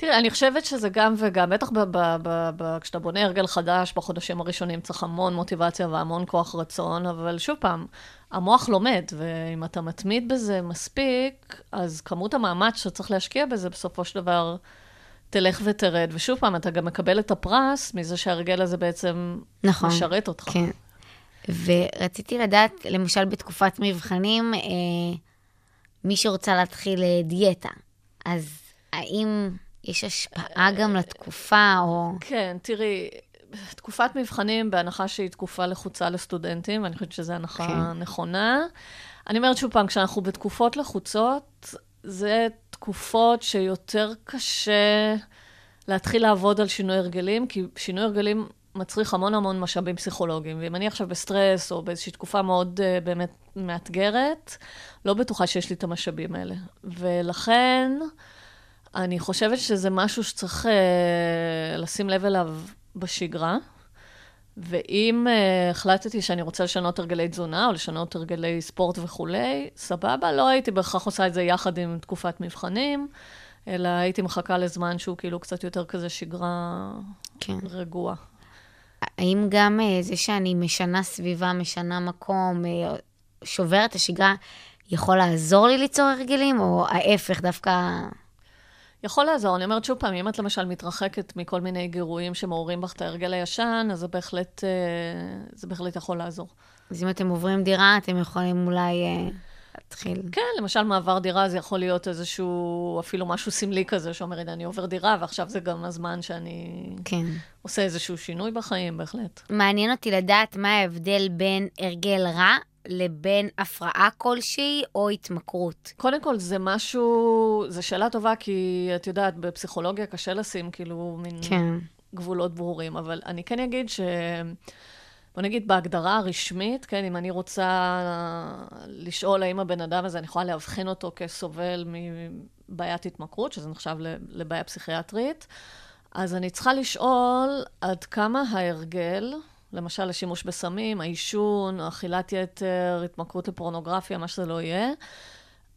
תראה, אני חושבת שזה גם וגם, בטח ב- ב- ב- ב- כשאתה בונה הרגל חדש בחודשים הראשונים צריך המון מוטיבציה והמון כוח רצון, אבל שוב פעם, המוח לומד, ואם אתה מתמיד בזה מספיק, אז כמות המאמץ שצריך להשקיע בזה בסופו של דבר תלך ותרד. ושוב פעם, אתה גם מקבל את הפרס מזה שההרגל הזה בעצם נכון. משרת אותך. כן. ורציתי לדעת, למשל בתקופת מבחנים, אה, מי שרוצה להתחיל אה, דיאטה, אז האם יש השפעה גם לתקופה, או... כן, תראי, תקופת מבחנים, בהנחה שהיא תקופה לחוצה לסטודנטים, ואני חושבת שזו הנחה כן. נכונה. אני אומרת שוב פעם, כשאנחנו בתקופות לחוצות, זה תקופות שיותר קשה להתחיל לעבוד על שינוי הרגלים, כי שינוי הרגלים מצריך המון המון משאבים פסיכולוגיים. ואם אני עכשיו בסטרס, או באיזושהי תקופה מאוד uh, באמת מאתגרת, לא בטוחה שיש לי את המשאבים האלה. ולכן, אני חושבת שזה משהו שצריך uh, לשים לב אליו בשגרה. ואם uh, החלטתי שאני רוצה לשנות הרגלי תזונה, או לשנות הרגלי ספורט וכולי, סבבה, לא הייתי בהכרח עושה את זה יחד עם תקופת מבחנים, אלא הייתי מחכה לזמן שהוא כאילו קצת יותר כזה שגרה כן. רגועה. האם גם אה, זה שאני משנה סביבה, משנה מקום, אה, שובר את השגרה, יכול לעזור לי ליצור הרגלים, או ההפך, דווקא... יכול לעזור. אני אומרת שוב פעם, אם את למשל מתרחקת מכל מיני גירויים שמעוררים בך את ההרגל הישן, אז זה בהחלט, אה, זה בהחלט יכול לעזור. אז אם אתם עוברים דירה, אתם יכולים אולי אה, להתחיל. כן, למשל מעבר דירה זה יכול להיות איזשהו, אפילו משהו סמלי כזה, שאומר, הנה, אני עובר דירה, ועכשיו זה גם הזמן שאני כן. עושה איזשהו שינוי בחיים, בהחלט. מעניין אותי לדעת מה ההבדל בין הרגל רע לבין הפרעה כלשהי או התמכרות. קודם כל, זה משהו, זו שאלה טובה, כי את יודעת, בפסיכולוגיה קשה לשים כאילו מין כן. גבולות ברורים, אבל אני כן אגיד ש... בוא נגיד, בהגדרה הרשמית, כן, אם אני רוצה לשאול האם הבן אדם הזה, אני יכולה לאבחן אותו כסובל מבעיית התמכרות, שזה נחשב לבעיה פסיכיאטרית, אז אני צריכה לשאול עד כמה ההרגל, למשל השימוש בסמים, העישון, אכילת יתר, התמכרות לפורנוגרפיה, מה שזה לא יהיה,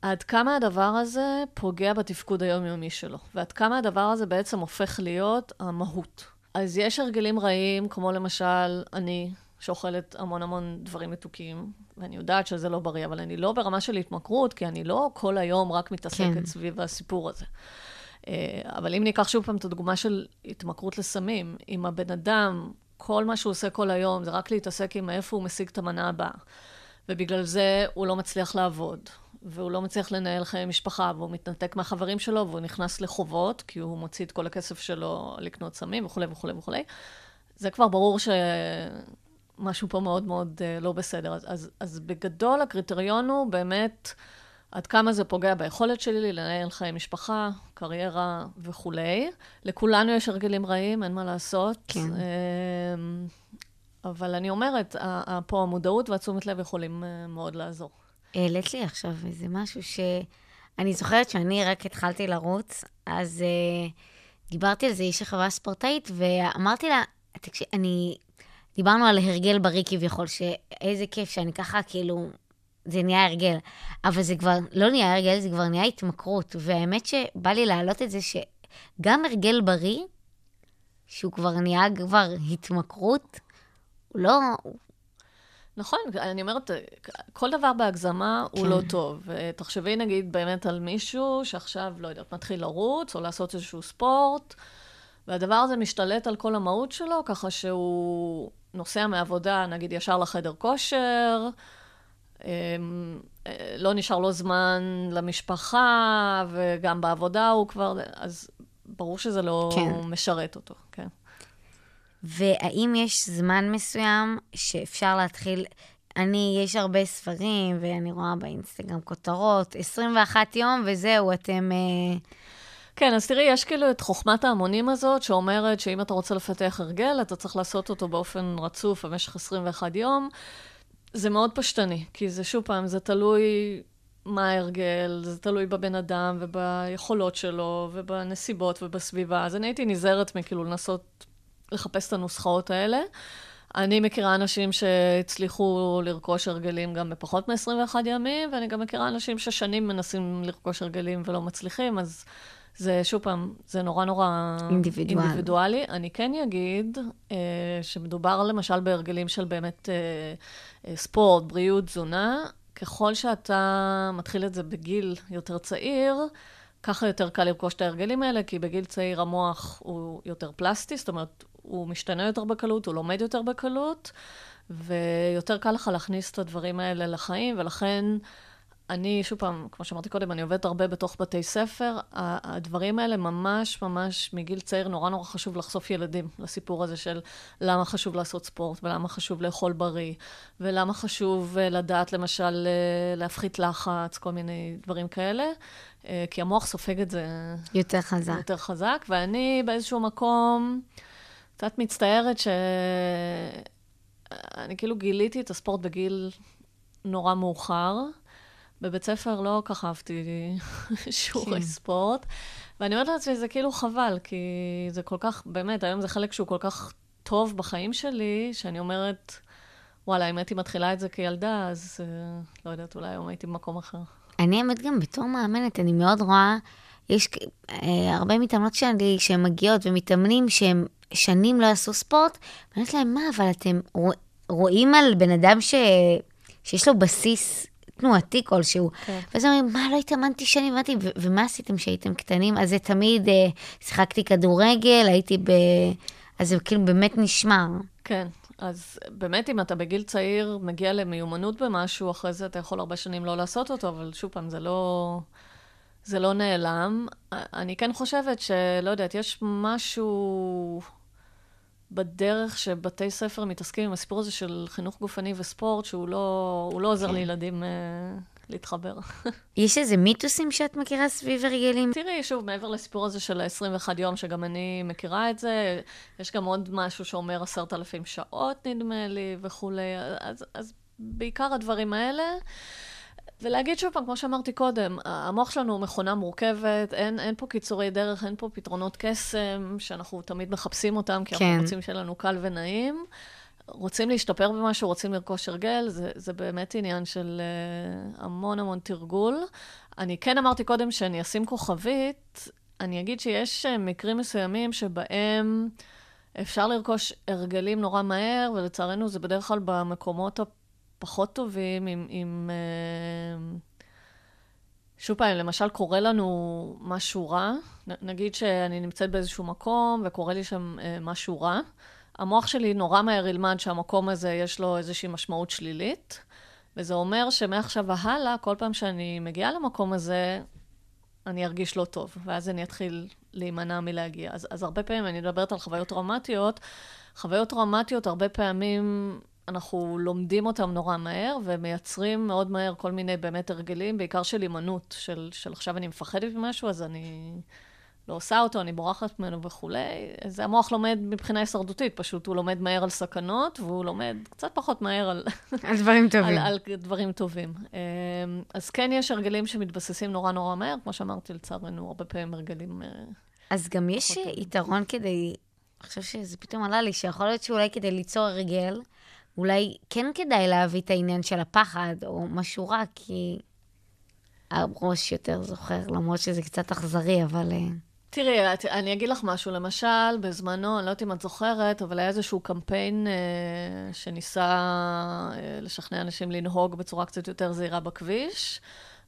עד כמה הדבר הזה פוגע בתפקוד היומיומי שלו, ועד כמה הדבר הזה בעצם הופך להיות המהות. אז יש הרגלים רעים, כמו למשל אני, שאוכלת המון המון דברים מתוקים, ואני יודעת שזה לא בריא, אבל אני לא ברמה של התמכרות, כי אני לא כל היום רק מתעסקת כן. סביב הסיפור הזה. אה, אבל אם ניקח שוב פעם את הדוגמה של התמכרות לסמים, אם הבן אדם, כל מה שהוא עושה כל היום זה רק להתעסק עם איפה הוא משיג את המנה הבאה, ובגלל זה הוא לא מצליח לעבוד, והוא לא מצליח לנהל חיי משפחה, והוא מתנתק מהחברים שלו, והוא נכנס לחובות, כי הוא מוציא את כל הכסף שלו לקנות סמים וכולי וכולי וכולי, זה כבר ברור שמשהו פה מאוד מאוד אה, לא בסדר. אז, אז, אז בגדול הקריטריון הוא באמת עד כמה זה פוגע ביכולת שלי לנהל חיי משפחה, קריירה וכולי. לכולנו יש הרגלים רעים, אין מה לעשות. כן. אמ, אבל אני אומרת, פה המודעות והתשומת לב יכולים אה, מאוד לעזור. העלית לי עכשיו איזה משהו ש... אני זוכרת שאני רק התחלתי לרוץ, אז uh, דיברתי על זה, איש החברה הספורטאית, ואמרתי לה, תקשיב, אני... דיברנו על הרגל בריא כביכול, שאיזה כיף שאני ככה, כאילו, זה נהיה הרגל. אבל זה כבר לא נהיה הרגל, זה כבר נהיה התמכרות. והאמת שבא לי להעלות את זה שגם הרגל בריא, שהוא כבר נהיה כבר התמכרות, הוא לא... נכון, אני אומרת, כל דבר בהגזמה הוא כן. לא טוב. תחשבי נגיד באמת על מישהו שעכשיו, לא יודעת, מתחיל לרוץ או לעשות איזשהו ספורט, והדבר הזה משתלט על כל המהות שלו, ככה שהוא נוסע מעבודה, נגיד, ישר לחדר כושר, לא נשאר לו זמן למשפחה, וגם בעבודה הוא כבר... אז ברור שזה לא כן. משרת אותו, כן. והאם יש זמן מסוים שאפשר להתחיל... אני, יש הרבה ספרים, ואני רואה באינסטגרם כותרות, 21 יום וזהו, אתם... אה, כן, אז תראי, יש כאילו את חוכמת ההמונים הזאת, שאומרת שאם אתה רוצה לפתח הרגל, אתה צריך לעשות אותו באופן רצוף במשך 21 יום. זה מאוד פשטני, כי זה שוב פעם, זה תלוי מה ההרגל, זה תלוי בבן אדם וביכולות שלו ובנסיבות ובסביבה. אז אני הייתי נזהרת מכאילו לנסות לחפש את הנוסחאות האלה. אני מכירה אנשים שהצליחו לרכוש הרגלים גם בפחות מ-21 ימים, ואני גם מכירה אנשים ששנים מנסים לרכוש הרגלים ולא מצליחים, אז זה, שוב פעם, זה נורא נורא... אינדיבידואל. אינדיבידואלי. אני כן אגיד אה, שמדובר למשל בהרגלים של באמת אה, אה, ספורט, בריאות, תזונה. ככל שאתה מתחיל את זה בגיל יותר צעיר, ככה יותר קל לרכוש את ההרגלים האלה, כי בגיל צעיר המוח הוא יותר פלסטי, זאת אומרת, הוא משתנה יותר בקלות, הוא לומד יותר בקלות, ויותר קל לך להכניס את הדברים האלה לחיים, ולכן אני, שוב פעם, כמו שאמרתי קודם, אני עובדת הרבה בתוך בתי ספר. הדברים האלה ממש ממש מגיל צעיר, נורא נורא חשוב לחשוף ילדים לסיפור הזה של למה חשוב לעשות ספורט, ולמה חשוב לאכול בריא, ולמה חשוב אה, לדעת, למשל, אה, להפחית לחץ, כל מיני דברים כאלה, אה, כי המוח סופג את זה יותר חזק. יותר חזק, ואני באיזשהו מקום קצת מצטערת ש... אני כאילו גיליתי את הספורט בגיל נורא מאוחר. בבית ספר לא כך אהבתי שיעורי כן. ספורט, ואני אומרת לעצמי, זה כאילו חבל, כי זה כל כך, באמת, היום זה חלק שהוא כל כך טוב בחיים שלי, שאני אומרת, וואלה, אם הייתי מתחילה את זה כילדה, אז אה, לא יודעת, אולי היום הייתי במקום אחר. אני האמת גם בתור מאמנת, אני מאוד רואה, יש אה, הרבה מתאמנות שלי שהן מגיעות ומתאמנים שהם שנים לא עשו ספורט, ואני אומרת להם, מה, אבל אתם רוא, רואים על בן אדם ש, שיש לו בסיס תנועתי כלשהו. כן. ואז אומרים, מה, לא התאמנתי שנים, אמרתי, "ו- ומה עשיתם כשהייתם קטנים? אז זה תמיד, אה, שיחקתי כדורגל, הייתי ב... אז זה כאילו באמת נשמר. כן, אז באמת, אם אתה בגיל צעיר מגיע למיומנות במשהו, אחרי זה אתה יכול הרבה שנים לא לעשות אותו, אבל שוב פעם, זה לא, זה לא נעלם. אני כן חושבת שלא יודעת, יש משהו בדרך שבתי ספר מתעסקים עם הסיפור הזה של חינוך גופני וספורט, שהוא לא, לא עוזר כן. לילדים אה, להתחבר. יש איזה מיתוסים שאת מכירה סביב הרגלים? תראי, שוב, מעבר לסיפור הזה של ה-21 יום, שגם אני מכירה את זה, יש גם עוד משהו שאומר עשרת אלפים שעות, נדמה לי, וכולי, אז, אז בעיקר הדברים האלה. ולהגיד שוב פעם, כמו שאמרתי קודם, המוח שלנו הוא מכונה מורכבת, אין, אין פה קיצורי דרך, אין פה פתרונות קסם, שאנחנו תמיד מחפשים אותם, כי כן. אנחנו רוצים שיהיה לנו קל ונעים. רוצים להשתפר במשהו, רוצים לרכוש הרגל, זה, זה באמת עניין של uh, המון המון תרגול. אני כן אמרתי קודם שאני אשים כוכבית, אני אגיד שיש uh, מקרים מסוימים שבהם אפשר לרכוש הרגלים נורא מהר, ולצערנו זה בדרך כלל במקומות הפחות טובים, עם... עם אה, שוב פעם, למשל קורה לנו משהו רע, נגיד שאני נמצאת באיזשהו מקום וקורה לי שם אה, משהו רע, המוח שלי נורא מהר ילמד שהמקום הזה יש לו איזושהי משמעות שלילית, וזה אומר שמעכשיו והלאה, כל פעם שאני מגיעה למקום הזה, אני ארגיש לא טוב, ואז אני אתחיל להימנע מלהגיע. אז, אז הרבה פעמים, אני מדברת על חוויות טראומטיות, חוויות טראומטיות, הרבה פעמים אנחנו לומדים אותן נורא מהר, ומייצרים מאוד מהר כל מיני באמת הרגלים, בעיקר של הימנעות, של, של עכשיו אני מפחדת ממשהו, אז אני לא עושה אותו, אני בורחת ממנו וכולי. זה המוח לומד מבחינה הישרדותית, פשוט הוא לומד מהר על סכנות, והוא לומד קצת פחות מהר על, על דברים טובים. על, על דברים טובים. אמ, אז כן, יש הרגלים שמתבססים נורא נורא מהר, כמו שאמרתי, לצערנו, הרבה פעמים הרגלים... אה, אז גם יש. יתרון כדי, עכשיו שזה פתאום עלה לי, שיכול להיות שאולי כדי ליצור הרגל, אולי כן כדאי להביא את העניין של הפחד, או משהו רע, כי הראש יותר זוכר, למרות שזה קצת אכזרי, אבל... אה, תראי, את- אני אגיד לך משהו. למשל, בזמנו, אני לא יודעת אם את זוכרת, אבל היה איזשהו קמפיין אה, שניסה אה, לשכנע אנשים לנהוג בצורה קצת יותר זהירה בכביש,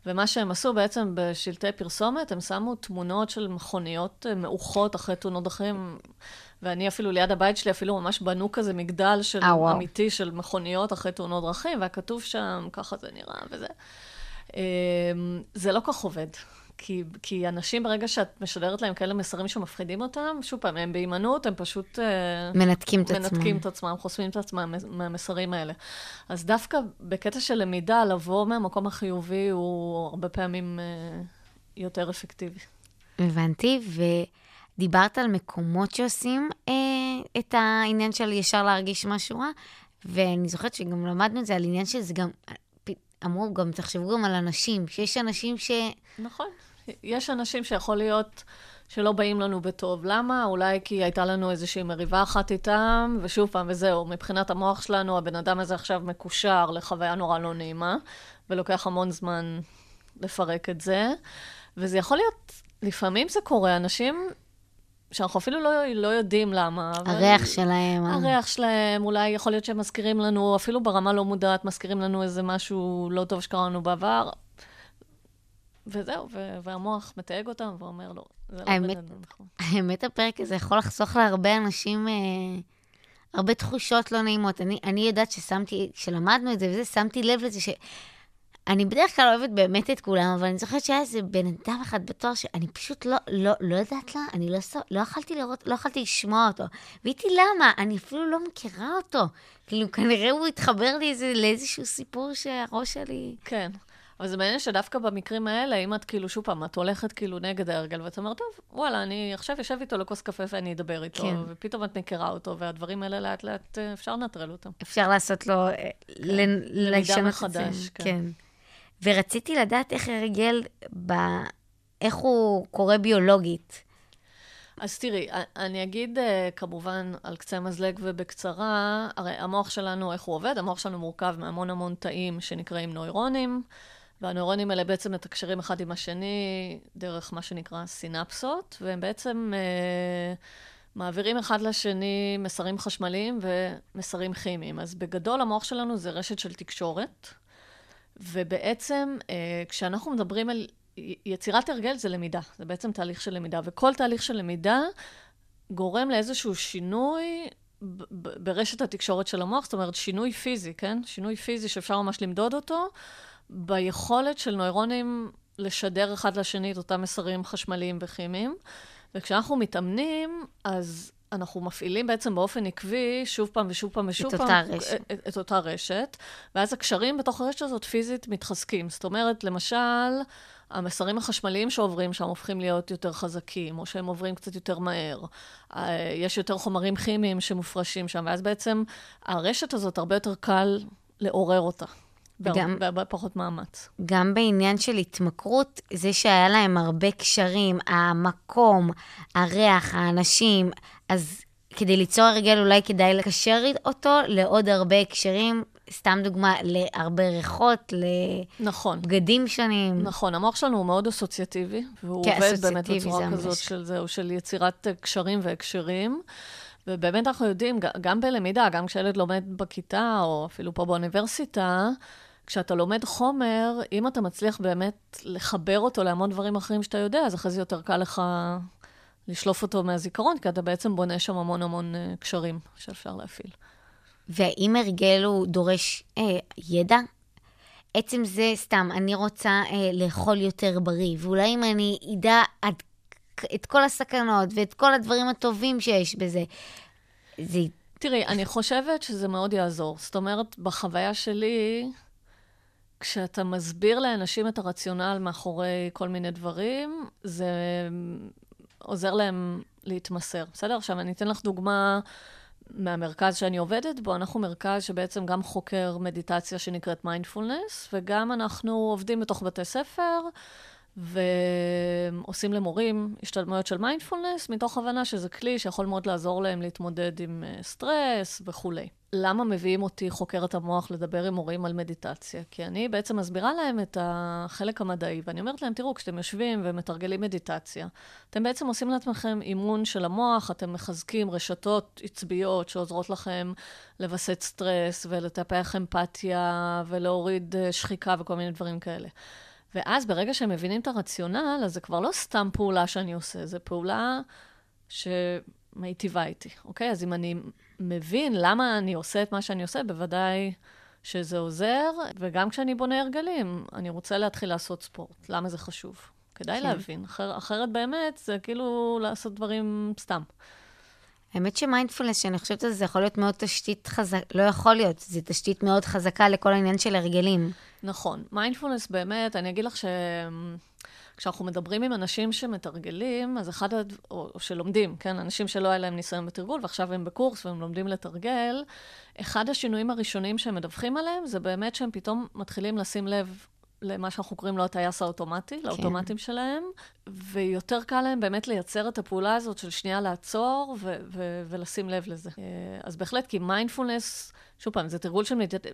ומה שהם עשו בעצם בשלטי פרסומת, הם שמו תמונות של מכוניות אה, מעוכות אחרי תאונות דרכים, ואני אפילו ליד הבית שלי, אפילו ממש בנו כזה מגדל של אה, וואו. אמיתי של מכוניות אחרי תאונות דרכים, והיה כתוב שם, ככה זה נראה וזה. אמ, זה לא כך עובד. כי, כי אנשים, ברגע שאת משדרת להם כאלה מסרים שמפחידים אותם, שוב פעם, הם בהימנעות, הם פשוט אה, מנתקים את עצמם. מנתקים את עצמם, חוסמים את עצמם מהמסרים האלה. אז דווקא בקטע של למידה, לבוא מהמקום החיובי הוא הרבה פעמים אה, יותר אפקטיבי. הבנתי, ודיברת על מקומות שעושים אה, את העניין של ישר להרגיש משהו רע, ואני זוכרת שגם למדנו את זה על עניין שזה גם, אמרו גם, תחשבו גם על אנשים, שיש אנשים ש... נכון. יש אנשים שיכול להיות שלא באים לנו בטוב. למה? אולי כי הייתה לנו איזושהי מריבה אחת איתם, ושוב פעם, וזהו, מבחינת המוח שלנו, הבן אדם הזה עכשיו מקושר לחוויה נורא לא נעימה, ולוקח המון זמן לפרק את זה. וזה יכול להיות, לפעמים זה קורה, אנשים שאנחנו אפילו לא, לא יודעים למה. אבל- הריח שלהם. ה- הריח שלהם, אולי יכול להיות שהם מזכירים לנו, אפילו ברמה לא מודעת, מזכירים לנו איזה משהו לא טוב שקרה לנו בעבר. וזהו, ו- והמוח מתייג אותם ואומר, לא, זה לא האמת- בן אדם נכון. האמת, הפרק הזה יכול לחסוך להרבה אנשים אה, הרבה תחושות לא נעימות. אני, אני יודעת ששמתי, כשלמדנו את זה וזה, שמתי לב לזה ש... אני בדרך כלל אוהבת באמת את כולם, אבל אני זוכרת שהיה איזה בן אדם אחד בתואר שאני פשוט לא, לא, לא יודעת לה, אני לא, לא יכלתי לראות, לא יכלתי לשמוע אותו. והייתי למה? אני אפילו לא מכירה אותו. כאילו, כנראה הוא התחבר לי איזה, לאיזשהו סיפור שהראש שלי... כן. אבל זה מעניין שדווקא במקרים האלה, אם את כאילו, שוב פעם, את הולכת כאילו נגד ההרגל, ואת אומרת, טוב, וואלה, אני עכשיו אשב איתו לכוס קפה ואני אדבר איתו, כן. ופתאום את מכירה אותו, והדברים האלה לאט לאט אה, אפשר לנטרל אותם. אפשר לעשות לו, אה, ל- לשנות את זה. מחדש, כן. כן. ורציתי לדעת איך הרגל, ב... איך הוא קורה ביולוגית. אז תראי, אני אגיד אה, כמובן על קצה מזלג ובקצרה, הרי המוח שלנו, איך הוא עובד? המוח שלנו מורכב מהמון המון תאים שנקראים נוירונים, והנוירונים האלה בעצם מתקשרים אחד עם השני דרך מה שנקרא סינפסות, והם בעצם אה, מעבירים אחד לשני מסרים חשמליים ומסרים כימיים. אז בגדול המוח שלנו זה רשת של תקשורת, ובעצם אה, כשאנחנו מדברים על יצירת הרגל זה למידה, זה בעצם תהליך של למידה, וכל תהליך של למידה גורם לאיזשהו שינוי ברשת התקשורת של המוח, זאת אומרת שינוי פיזי, כן? שינוי פיזי שאפשר ממש למדוד אותו, ביכולת של נוירונים לשדר אחד לשני את אותם מסרים חשמליים וכימיים. וכשאנחנו מתאמנים, אז אנחנו מפעילים בעצם באופן עקבי, שוב פעם ושוב פעם ושוב את פעם, אותה רשת. את, את אותה רשת, ואז הקשרים בתוך הרשת הזאת פיזית מתחזקים. זאת אומרת, למשל, המסרים החשמליים שעוברים שם הופכים להיות יותר חזקים, או שהם עוברים קצת יותר מהר. אה, יש יותר חומרים כימיים שמופרשים שם, ואז בעצם הרשת הזאת הרבה יותר קל לעורר אותה. וגם- בהרבה פחות מאמץ. גם בעניין של התמכרות, זה שהיה להם הרבה קשרים, המקום, הריח, האנשים, אז כדי ליצור הרגל אולי כדאי לקשר אותו לעוד הרבה הקשרים, סתם דוגמה, להרבה ריחות, נכון. לבגדים שונים. נכון, המוח שלנו הוא מאוד אסוציאטיבי, והוא כן, עובד באמת בצורה זה כזאת. של זהו, של יצירת קשרים והקשרים. ובאמת אנחנו יודעים, גם בלמידה, גם כשילד לומד בכיתה, או אפילו פה באוניברסיטה, כשאתה לומד חומר, אם אתה מצליח באמת לחבר אותו להמון דברים אחרים שאתה יודע, אז אחרי זה יותר קל לך לשלוף אותו מהזיכרון, כי אתה בעצם בונה שם המון המון אה, קשרים שאפשר להפעיל. והאם הרגל הוא דורש אה, ידע? עצם זה, סתם, אני רוצה אה, לאכול יותר בריא, ואולי אם אני אדע עד, את כל הסכנות ואת כל הדברים הטובים שיש בזה, זה... תראי, אני חושבת שזה מאוד יעזור. זאת אומרת, בחוויה שלי, כשאתה מסביר לאנשים את הרציונל מאחורי כל מיני דברים, זה עוזר להם להתמסר. בסדר? עכשיו, אני אתן לך דוגמה מהמרכז שאני עובדת בו. אנחנו מרכז שבעצם גם חוקר מדיטציה שנקראת מיינדפולנס, וגם אנחנו עובדים בתוך בתי ספר. ועושים למורים השתלמויות של מיינדפולנס, מתוך הבנה שזה כלי שיכול מאוד לעזור להם להתמודד עם אה, סטרס וכולי. למה מביאים אותי, חוקרת המוח, לדבר עם מורים על מדיטציה? כי אני בעצם מסבירה להם את החלק המדעי, ואני אומרת להם, תראו, כשאתם יושבים ומתרגלים מדיטציה, אתם בעצם עושים לעצמכם אימון של המוח, אתם מחזקים רשתות עצביות שעוזרות לכם לווסת סטרס ולטפח אמפתיה ולהוריד אה, שחיקה וכל מיני דברים כאלה. ואז ברגע שהם מבינים את הרציונל, אז זה כבר לא סתם פעולה שאני עושה, זו פעולה שמיטיבה איתי, אוקיי? אז אם אני מבין למה אני עושה את מה שאני עושה, בוודאי שזה עוזר, וגם כשאני בונה הרגלים, אני רוצה להתחיל לעשות ספורט. למה זה חשוב? כדאי כן. להבין, אחר, אחרת באמת זה כאילו לעשות דברים סתם. האמת שמיינדפולנס, שאני חושבת על זה, זה יכול להיות מאוד תשתית חזקה, לא יכול להיות, זה תשתית מאוד חזקה לכל העניין של הרגלים. נכון. מיינדפולנס באמת, אני אגיד לך ש... כשאנחנו מדברים עם אנשים שמתרגלים, אז אחד, הד... או, או שלומדים, כן, אנשים שלא היה להם ניסיון בתרגול, ועכשיו הם בקורס והם לומדים לתרגל, אחד השינויים הראשונים שהם מדווחים עליהם, זה באמת שהם פתאום מתחילים לשים לב למה שאנחנו קוראים לו הטייס האוטומטי, כן. לאוטומטים שלהם, ויותר קל להם באמת לייצר את הפעולה הזאת של שנייה לעצור ו- ו- ולשים לב לזה. אה, אז בהחלט, כי מיינדפולנס, שוב פעם, זה תרגול של, מדיט...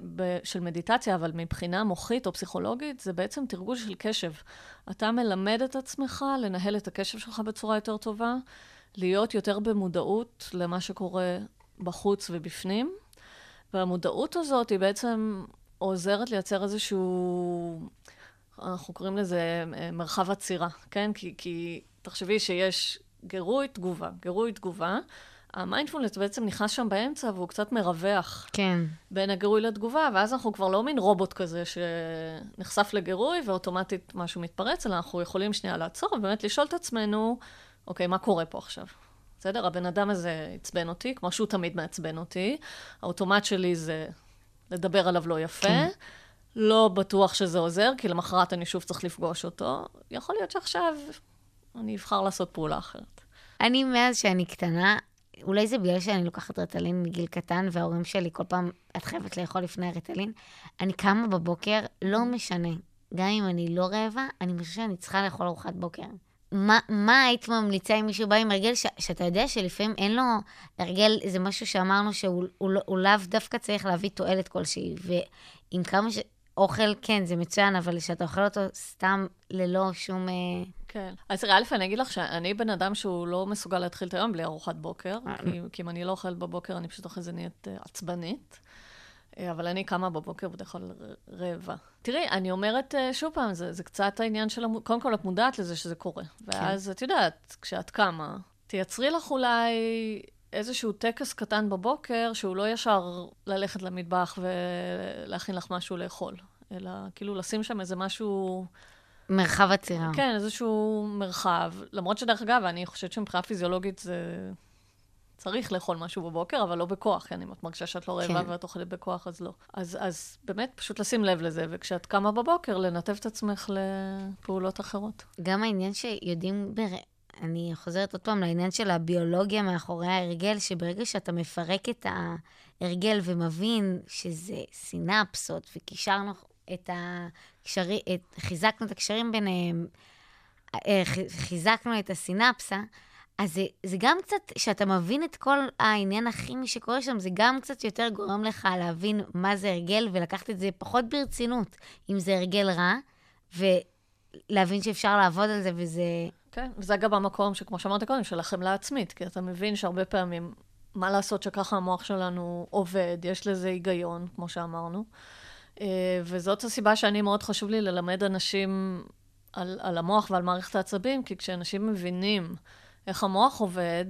של מדיטציה, אבל מבחינה מוחית או פסיכולוגית, זה בעצם תרגול של קשב. אתה מלמד את עצמך לנהל את הקשב שלך בצורה יותר טובה, להיות יותר במודעות למה שקורה בחוץ ובפנים, והמודעות הזאת היא בעצם עוזרת לייצר איזשהו, אנחנו קוראים לזה אה, מרחב עצירה, כן? כי, כי תחשבי שיש גירוי, תגובה, גירוי, תגובה. המיינדפולנס בעצם נכנס שם באמצע והוא קצת מרווח כן. בין הגירוי לתגובה, ואז אנחנו כבר לא מין רובוט כזה שנחשף לגירוי ואוטומטית משהו מתפרץ, אלא אנחנו יכולים שנייה לעצור ובאמת לשאול את עצמנו, אוקיי, מה קורה פה עכשיו? בסדר? הבן אדם הזה עצבן אותי, כמו שהוא תמיד מעצבן אותי. האוטומט שלי זה לדבר עליו לא יפה. כן. לא בטוח שזה עוזר, כי למחרת אני שוב צריך לפגוש אותו. יכול להיות שעכשיו אני אבחר לעשות פעולה אחרת. אני, מאז שאני קטנה, אולי זה בגלל שאני לוקחת רטלין מגיל קטן, וההורים שלי כל פעם, את חייבת לאכול לפני הרטלין, אני קמה בבוקר, לא משנה. גם אם אני לא רעבה, אני חושבת שאני צריכה לאכול ארוחת בוקר. מה, מה היית ממליצה אם מישהו בא עם הרגל, ש, שאתה יודע שלפעמים אין לו הרגל, זה משהו שאמרנו שהוא הוא, לא- לאו דווקא צריך להביא תועלת כלשהי, ועם כמה ש... אוכל, כן, זה מצוין, אבל כשאתה אוכל אותו סתם ללא שום... אה, כן. אז א', אני אגיד לך שאני בן אדם שהוא לא מסוגל להתחיל את היום בלי ארוחת בוקר, אה, כי, כי אם אני לא אוכלת בבוקר, אני פשוט אחרי זה נהיית אה, עצבנית. אבל אני קמה בבוקר בדרך כלל ר- רעבה. תראי, אני אומרת שוב פעם, זה, זה קצת העניין של... המו... קודם כל, את מודעת לזה שזה קורה. ואז את יודעת, כשאת קמה, תייצרי לך אולי איזשהו טקס קטן בבוקר, שהוא לא ישר ללכת למטבח ולהכין לך משהו לאכול, אלא כאילו לשים שם איזה משהו... מרחב עצירה. כן, איזשהו מרחב. למרות שדרך אגב, אני חושבת שמבחינה פיזיולוגית זה... צריך לאכול משהו בבוקר, אבל לא בכוח, כי אני מרגישה שאת לא רעבה כן. ואת אוכלת בכוח, אז לא. אז, אז באמת, פשוט לשים לב לזה, וכשאת קמה בבוקר, לנתב את עצמך לפעולות אחרות. גם העניין שיודעים, בר... אני חוזרת עוד פעם לעניין של הביולוגיה מאחורי ההרגל, שברגע שאתה מפרק את ההרגל ומבין שזה סינפסות, וקישרנו את הקשרים, את... חיזקנו את הקשרים ביניהם, אה, חיזקנו את הסינפסה, אז זה, זה גם קצת, כשאתה מבין את כל העניין הכימי שקורה שם, זה גם קצת יותר גורם לך להבין מה זה הרגל ולקחת את זה פחות ברצינות, אם זה הרגל רע, ולהבין שאפשר לעבוד על זה וזה... כן, וזה גם המקום שכמו שאמרת קודם, של החמלה עצמית, כי אתה מבין שהרבה פעמים מה לעשות שככה המוח שלנו עובד, יש לזה היגיון, כמו שאמרנו. אה, וזאת הסיבה שאני, מאוד חשוב לי ללמד אנשים על, על המוח ועל מערכת העצבים, כי כשאנשים מבינים איך המוח עובד,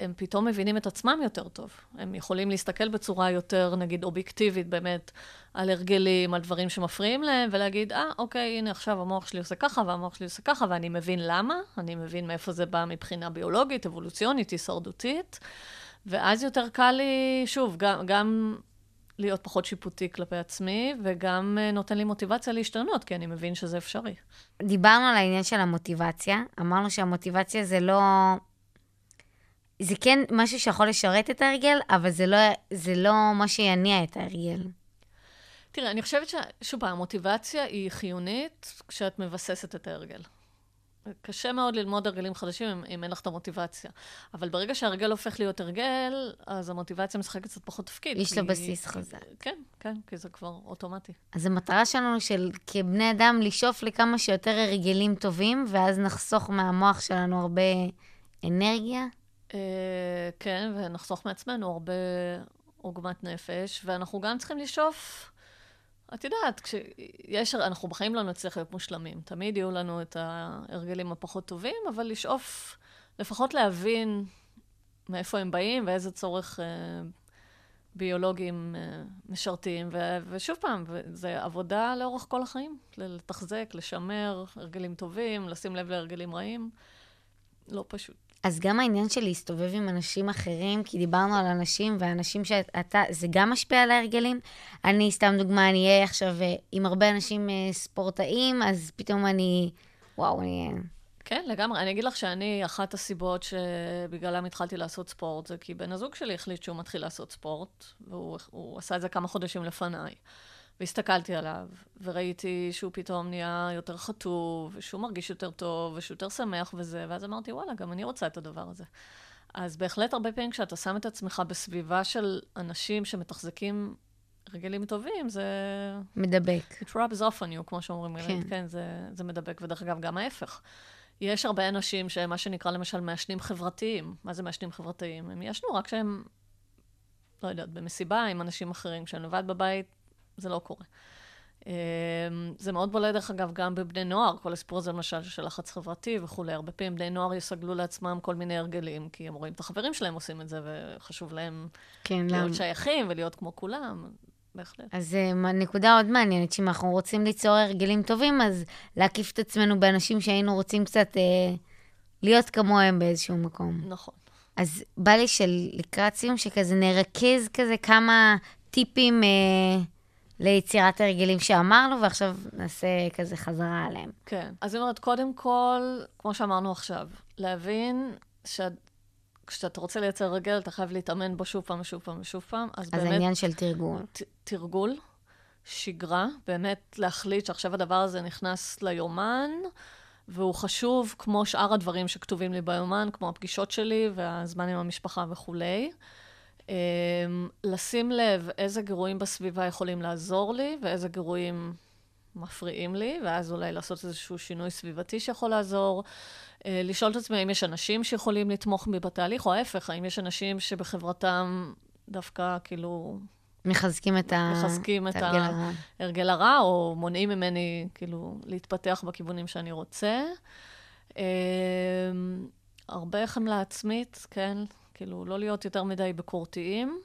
הם פתאום מבינים את עצמם יותר טוב. הם יכולים להסתכל בצורה יותר, נגיד, אובייקטיבית באמת, על הרגלים, על דברים שמפריעים להם, ולהגיד, אה, אוקיי, הנה עכשיו המוח שלי עושה ככה, והמוח שלי עושה ככה, ואני מבין למה, אני מבין מאיפה זה בא מבחינה ביולוגית, אבולוציונית, הישרדותית, ואז יותר קל לי, שוב, גם, גם להיות פחות שיפוטי כלפי עצמי, וגם אה, נותן לי מוטיבציה להשתנות, כי אני מבין שזה אפשרי. דיברנו על העניין של המוטיבציה. אמרנו שהמוטיבציה זה לא... זה כן משהו שיכול לשרת את ההרגל, אבל זה לא, זה לא מה שיניע את ההרגל. תראה, אני חושבת ששוב פעם, המוטיבציה היא חיונית כשאת מבססת את ההרגל. קשה מאוד ללמוד הרגלים חדשים אם, אם אין לך את המוטיבציה. אבל ברגע שההרגל הופך להיות הרגל, אז המוטיבציה משחקת קצת פחות תפקיד. יש כי- לו בסיס חזק. כן, כן, כי זה כבר אוטומטי. אז המטרה שלנו של כבני אדם לשאוף לכמה שיותר הרגלים טובים, ואז נחסוך מהמוח שלנו הרבה אנרגיה. אה, כן, ונחסוך מעצמנו הרבה עוגמת נפש, ואנחנו גם צריכים לשאוף, את יודעת, כשיש, אנחנו בחיים לא נצליח להיות מושלמים. תמיד יהיו לנו את ההרגלים הפחות טובים, אבל לשאוף לפחות להבין מאיפה הם באים ואיזה צורך אה, ביולוגי הם אה, משרתים. ושוב פעם, זה עבודה לאורך כל החיים, לתחזק, לשמר הרגלים טובים, לשים לב להרגלים רעים. לא פשוט. אז גם העניין של להסתובב עם אנשים אחרים, כי דיברנו על אנשים, ואנשים שאתה, זה גם משפיע על ההרגלים. אני, סתם דוגמה, אני אהיה עכשיו אה, עם הרבה אנשים אה, ספורטאים, אז פתאום אני, וואו, אני... אה, כן, לגמרי. אני אגיד לך שאני, אחת הסיבות שבגללם התחלתי לעשות ספורט, זה כי בן הזוג שלי החליט שהוא מתחיל לעשות ספורט, והוא הוא עשה את זה כמה חודשים לפניי. והסתכלתי עליו, וראיתי שהוא פתאום נהיה יותר חטוב, ושהוא מרגיש יותר טוב, ושהוא יותר שמח וזה, ואז אמרתי, וואלה, גם אני רוצה את הדבר הזה. אז בהחלט הרבה פעמים כשאתה שם את עצמך בסביבה של אנשים שמתחזקים הרגלים טובים, זה... מדבק. It rubs off on you, כמו שאומרים, כן. כן, כן זה, זה מדבק, ודרך אגב, גם ההפך. יש הרבה אנשים שהם מה שנקרא למשל מעשנים חברתיים. מה זה מעשנים חברתיים? הם יעשנו רק כשהם, לא יודעת, במסיבה עם אנשים אחרים. כשהם לבד בבית, זה לא קורה. אמ, זה מאוד בולט, דרך אגב, גם בבני נוער, כל הסיפור הזה למשל של לחץ חברתי וכולי. הרבה פעמים בני נוער יסגלו לעצמם כל מיני הרגלים, כי הם רואים את החברים שלהם עושים את זה, וחשוב להם כן? להיות שייכים ולהיות כמו כולם. בהחלט. אז מה- נקודה עוד מעניינת, שאם אנחנו רוצים ליצור הרגלים טובים, אז להקיף את עצמנו באנשים שהיינו רוצים קצת אה, להיות כמוהם באיזשהו מקום. נכון. אז בא לי של לקראת סיום, שכזה נרכז כזה כמה טיפים אה, ליצירת הרגלים שאמרנו, ועכשיו נעשה כזה חזרה עליהם. כן. אז אני אומרת, קודם כל, כמו שאמרנו עכשיו, להבין שכשאתה רוצה לייצר רגל, אתה חייב להתאמן בו שוב פעם ושוב פעם ושוב פעם. אז, אז באמת, העניין של תרגול. ת, תרגול, שגרה, באמת להחליט שעכשיו הדבר הזה נכנס ליומן, והוא חשוב כמו שאר הדברים שכתובים לי ביומן, כמו הפגישות שלי והזמן עם המשפחה וכולי. אמ, לשים לב איזה גירויים בסביבה יכולים לעזור לי, ואיזה גירויים מפריעים לי, ואז אולי לעשות איזשהו שינוי סביבתי שיכול לעזור. אה, לשאול את עצמי האם יש אנשים שיכולים לתמוך בי בתהליך, או ההפך, האם יש אנשים שבחברתם דווקא כאילו מחזקים את מחזקים את ההרגל הרע. ההרגל הרע, או מונעים ממני כאילו להתפתח בכיוונים שאני רוצה. אמ, הרבה חמלה עצמית, כן, כאילו לא להיות יותר מדי ביקורתיים.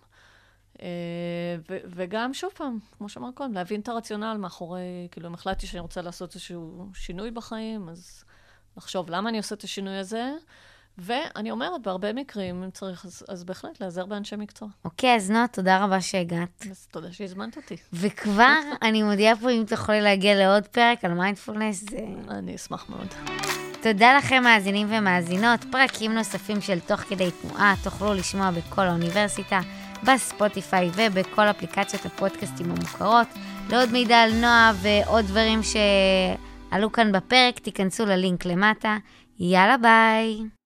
אה, וגם, שוב פעם, כמו שאמרת קודם, להבין את הרציונל מאחורי, כאילו, אם החלטתי שאני רוצה לעשות איזשהו שינוי בחיים, אז לחשוב למה אני עושה את השינוי הזה. ואני אומרת, בהרבה מקרים, אם צריך, אז, אז בהחלט להיעזר באנשי מקצוע. אוקיי, אז נועה, תודה רבה שהגעת. אז תודה שהזמנת אותי. וכבר, אני מודיעה פה, אם תוכלי להגיע לעוד פרק על מיינדפולנס, זה... אני אשמח מאוד. תודה לכם, מאזינים ומאזינות. פרקים נוספים של תוך כדי תנועה תוכלו לשמוע בכל האוניברסיטה, בספוטיפיי ובכל אפליקציות הפודקאסטים המוכרות. לעוד מידע על נועה ועוד דברים שעלו כאן בפרק, תיכנסו ללינק למטה. יאללה ביי.